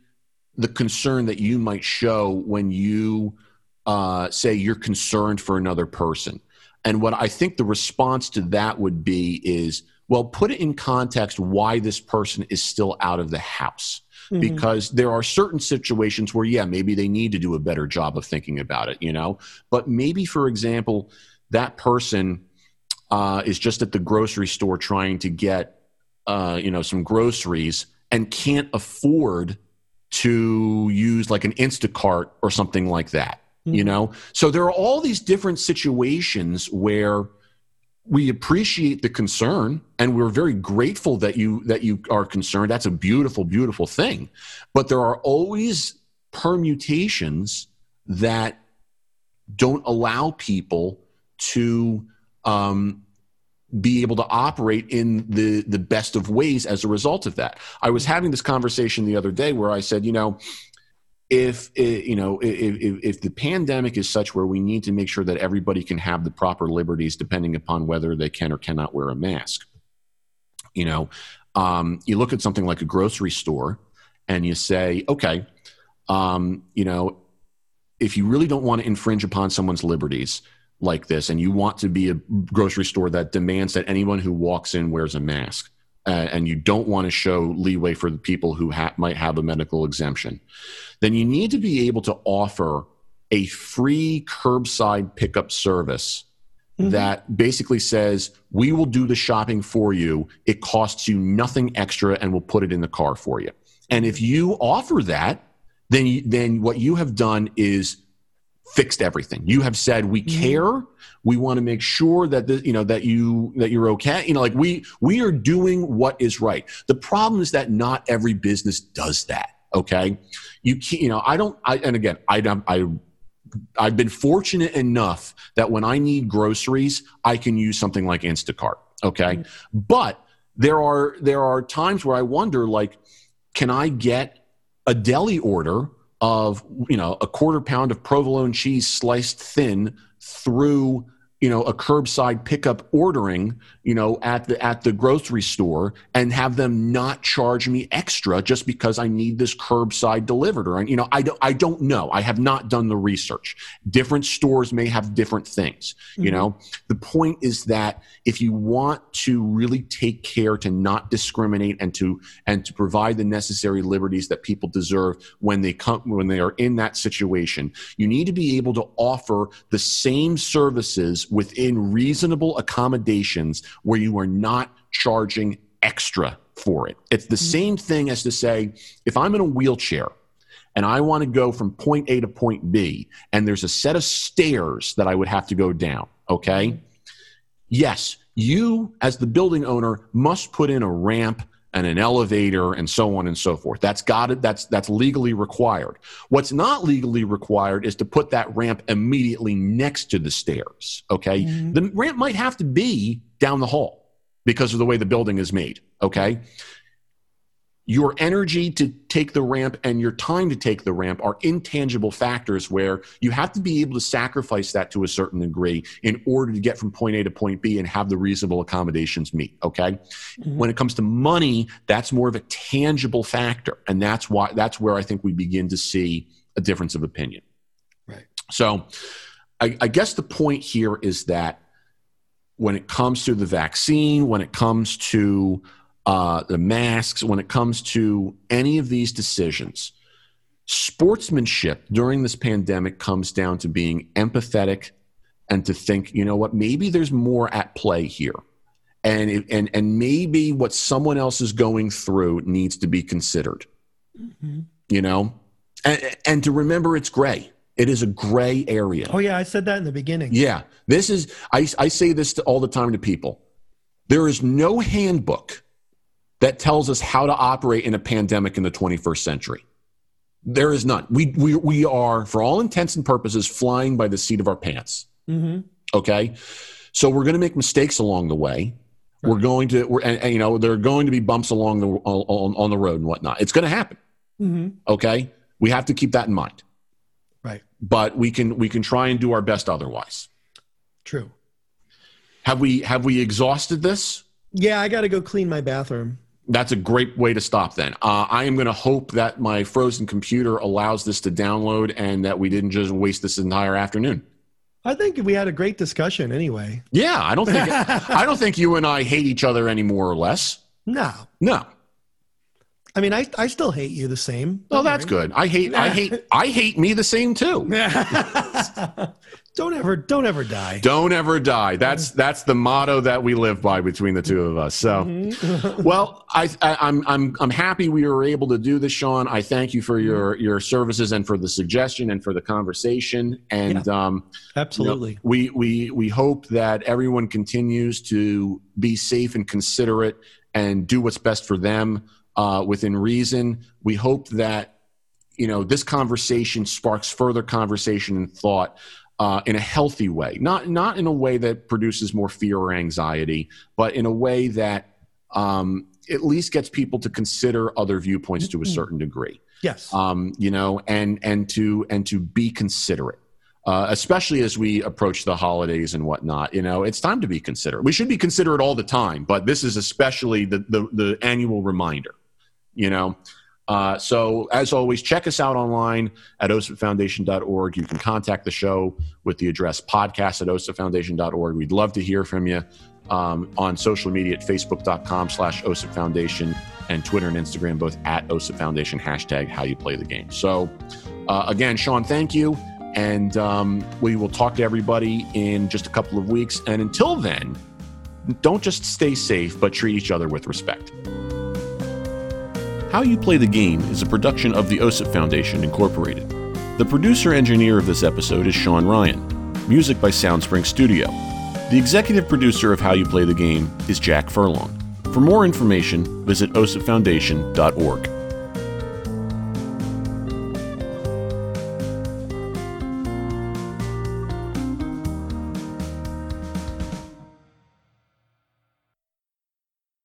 the concern that you might show when you uh, say you're concerned for another person. And what I think the response to that would be is, well, put it in context why this person is still out of the house. Mm-hmm. Because there are certain situations where, yeah, maybe they need to do a better job of thinking about it, you know? But maybe, for example, that person uh, is just at the grocery store trying to get uh, you know some groceries and can't afford to use like an Instacart or something like that. Mm-hmm. You know, so there are all these different situations where we appreciate the concern and we're very grateful that you that you are concerned that's a beautiful beautiful thing but there are always permutations that don't allow people to um, be able to operate in the the best of ways as a result of that. I was having this conversation the other day where I said, you know, if you know if, if, if, the pandemic is such where we need to make sure that everybody can have the proper liberties depending upon whether they can or cannot wear a mask you know um, you look at something like a grocery store and you say okay um, you know if you really don't want to infringe upon someone's liberties like this and you want to be a grocery store that demands that anyone who walks in wears a mask uh, and you don't want to show leeway for the people who ha- might have a medical exemption then you need to be able to offer a free curbside pickup service mm-hmm. that basically says we will do the shopping for you it costs you nothing extra and we'll put it in the car for you and if you offer that then you, then what you have done is fixed everything. You have said we mm-hmm. care. We want to make sure that the, you know that you that you're okay. You know, like we we are doing what is right. The problem is that not every business does that. Okay, you can't. You know, I don't. I and again, I don't I. I've been fortunate enough that when I need groceries, I can use something like Instacart. Okay, mm-hmm. but there are there are times where I wonder, like, can I get a deli order of you know a quarter pound of provolone cheese sliced thin through you know a curbside pickup ordering you know at the at the grocery store and have them not charge me extra just because i need this curbside delivered or you know i don't i don't know. I have not done the research. Different stores may have different things mm-hmm. you know? The point is that if you want to really take care to not discriminate and to and to provide the necessary liberties that people deserve when they come when they are in that situation you need to be able to offer the same services within reasonable accommodations where you are not charging extra for it. It's the mm-hmm. same thing as to say, if I'm in a wheelchair and I want to go from point A to point B, and there's a set of stairs that I would have to go down, okay? Mm-hmm. Yes, you, as the building owner, must put in a ramp and an elevator and so on and so forth. That's got it. That's that's legally required. What's not legally required is to put that ramp immediately next to the stairs. Okay, mm-hmm. the ramp might have to be down the hall because of the way the building is made. Okay, your energy to take the ramp and your time to take the ramp are intangible factors where you have to be able to sacrifice that to a certain degree in order to get from point A to point B and have the reasonable accommodations meet. Okay. Mm-hmm. When it comes to money, that's more of a tangible factor. And that's why that's where I think we begin to see a difference of opinion. Right. So I, I guess the point here is that when it comes to the vaccine, when it comes to uh, the masks, when it comes to any of these decisions, sportsmanship during this pandemic comes down to being empathetic and to think, you know what, maybe there's more at play here. And, and, and maybe what someone else is going through needs to be considered, mm-hmm. you know? And, and to remember it's gray. It is a gray area. Oh, yeah, I said that in the beginning. Yeah. This is, I, I say this to, all the time to people. There is no handbook that tells us how to operate in a pandemic in the 21st century. There is none. We, we, we are, for all intents and purposes, flying by the seat of our pants. Mm-hmm. Okay. So we're going to make mistakes along the way. Right. We're going to, we're, and, and, you know, there are going to be bumps along the, on, on the road and whatnot. It's going to happen. Mm-hmm. Okay. We have to keep that in mind. Right. But we can, we can try and do our best otherwise. True. Have we, have we exhausted this? Yeah. I got to go clean my bathroom that's a great way to stop then. Uh, I am going to hope that my frozen computer allows this to download and that we didn't just waste this entire afternoon. I think we had a great discussion anyway. Yeah, I don't think I don't think you and I hate each other any more or less. No. No. I mean, I, I still hate you the same. Oh, that's good. I hate I hate I hate me the same too. don't ever don't ever die. Don't ever die. That's that's the motto that we live by between the two of us. So, mm-hmm. well, I, I I'm I'm I'm happy we were able to do this, Sean. I thank you for your your services and for the suggestion and for the conversation. And yeah, um, absolutely, you know, we we we hope that everyone continues to be safe and considerate and do what's best for them uh, within reason. We hope that you know this conversation sparks further conversation and thought uh, in a healthy way, not not in a way that produces more fear or anxiety, but in a way that um, at least gets people to consider other viewpoints to a certain degree. Yes. Um, you know, and and to and to be considerate. Uh, especially as we approach the holidays and whatnot, you know, it's time to be considerate. We should be considerate all the time, but this is especially the the, the annual reminder. You know, uh, so, as always, check us out online at osipfoundation.org. You can contact the show with the address podcast at osipfoundation.org. We'd love to hear from you um, on social media at facebook.com slash osipfoundation and Twitter and Instagram, both at osipfoundation, hashtag how you play the game. So, uh, again, Sean, thank you. And um, we will talk to everybody in just a couple of weeks. And until then, don't just stay safe, but treat each other with respect. How You Play the Game is a production of the OSIP Foundation, Incorporated. The producer engineer of this episode is Sean Ryan. Music by Soundspring Studio. The executive producer of How You Play the Game is Jack Furlong. For more information, visit osipfoundation.org.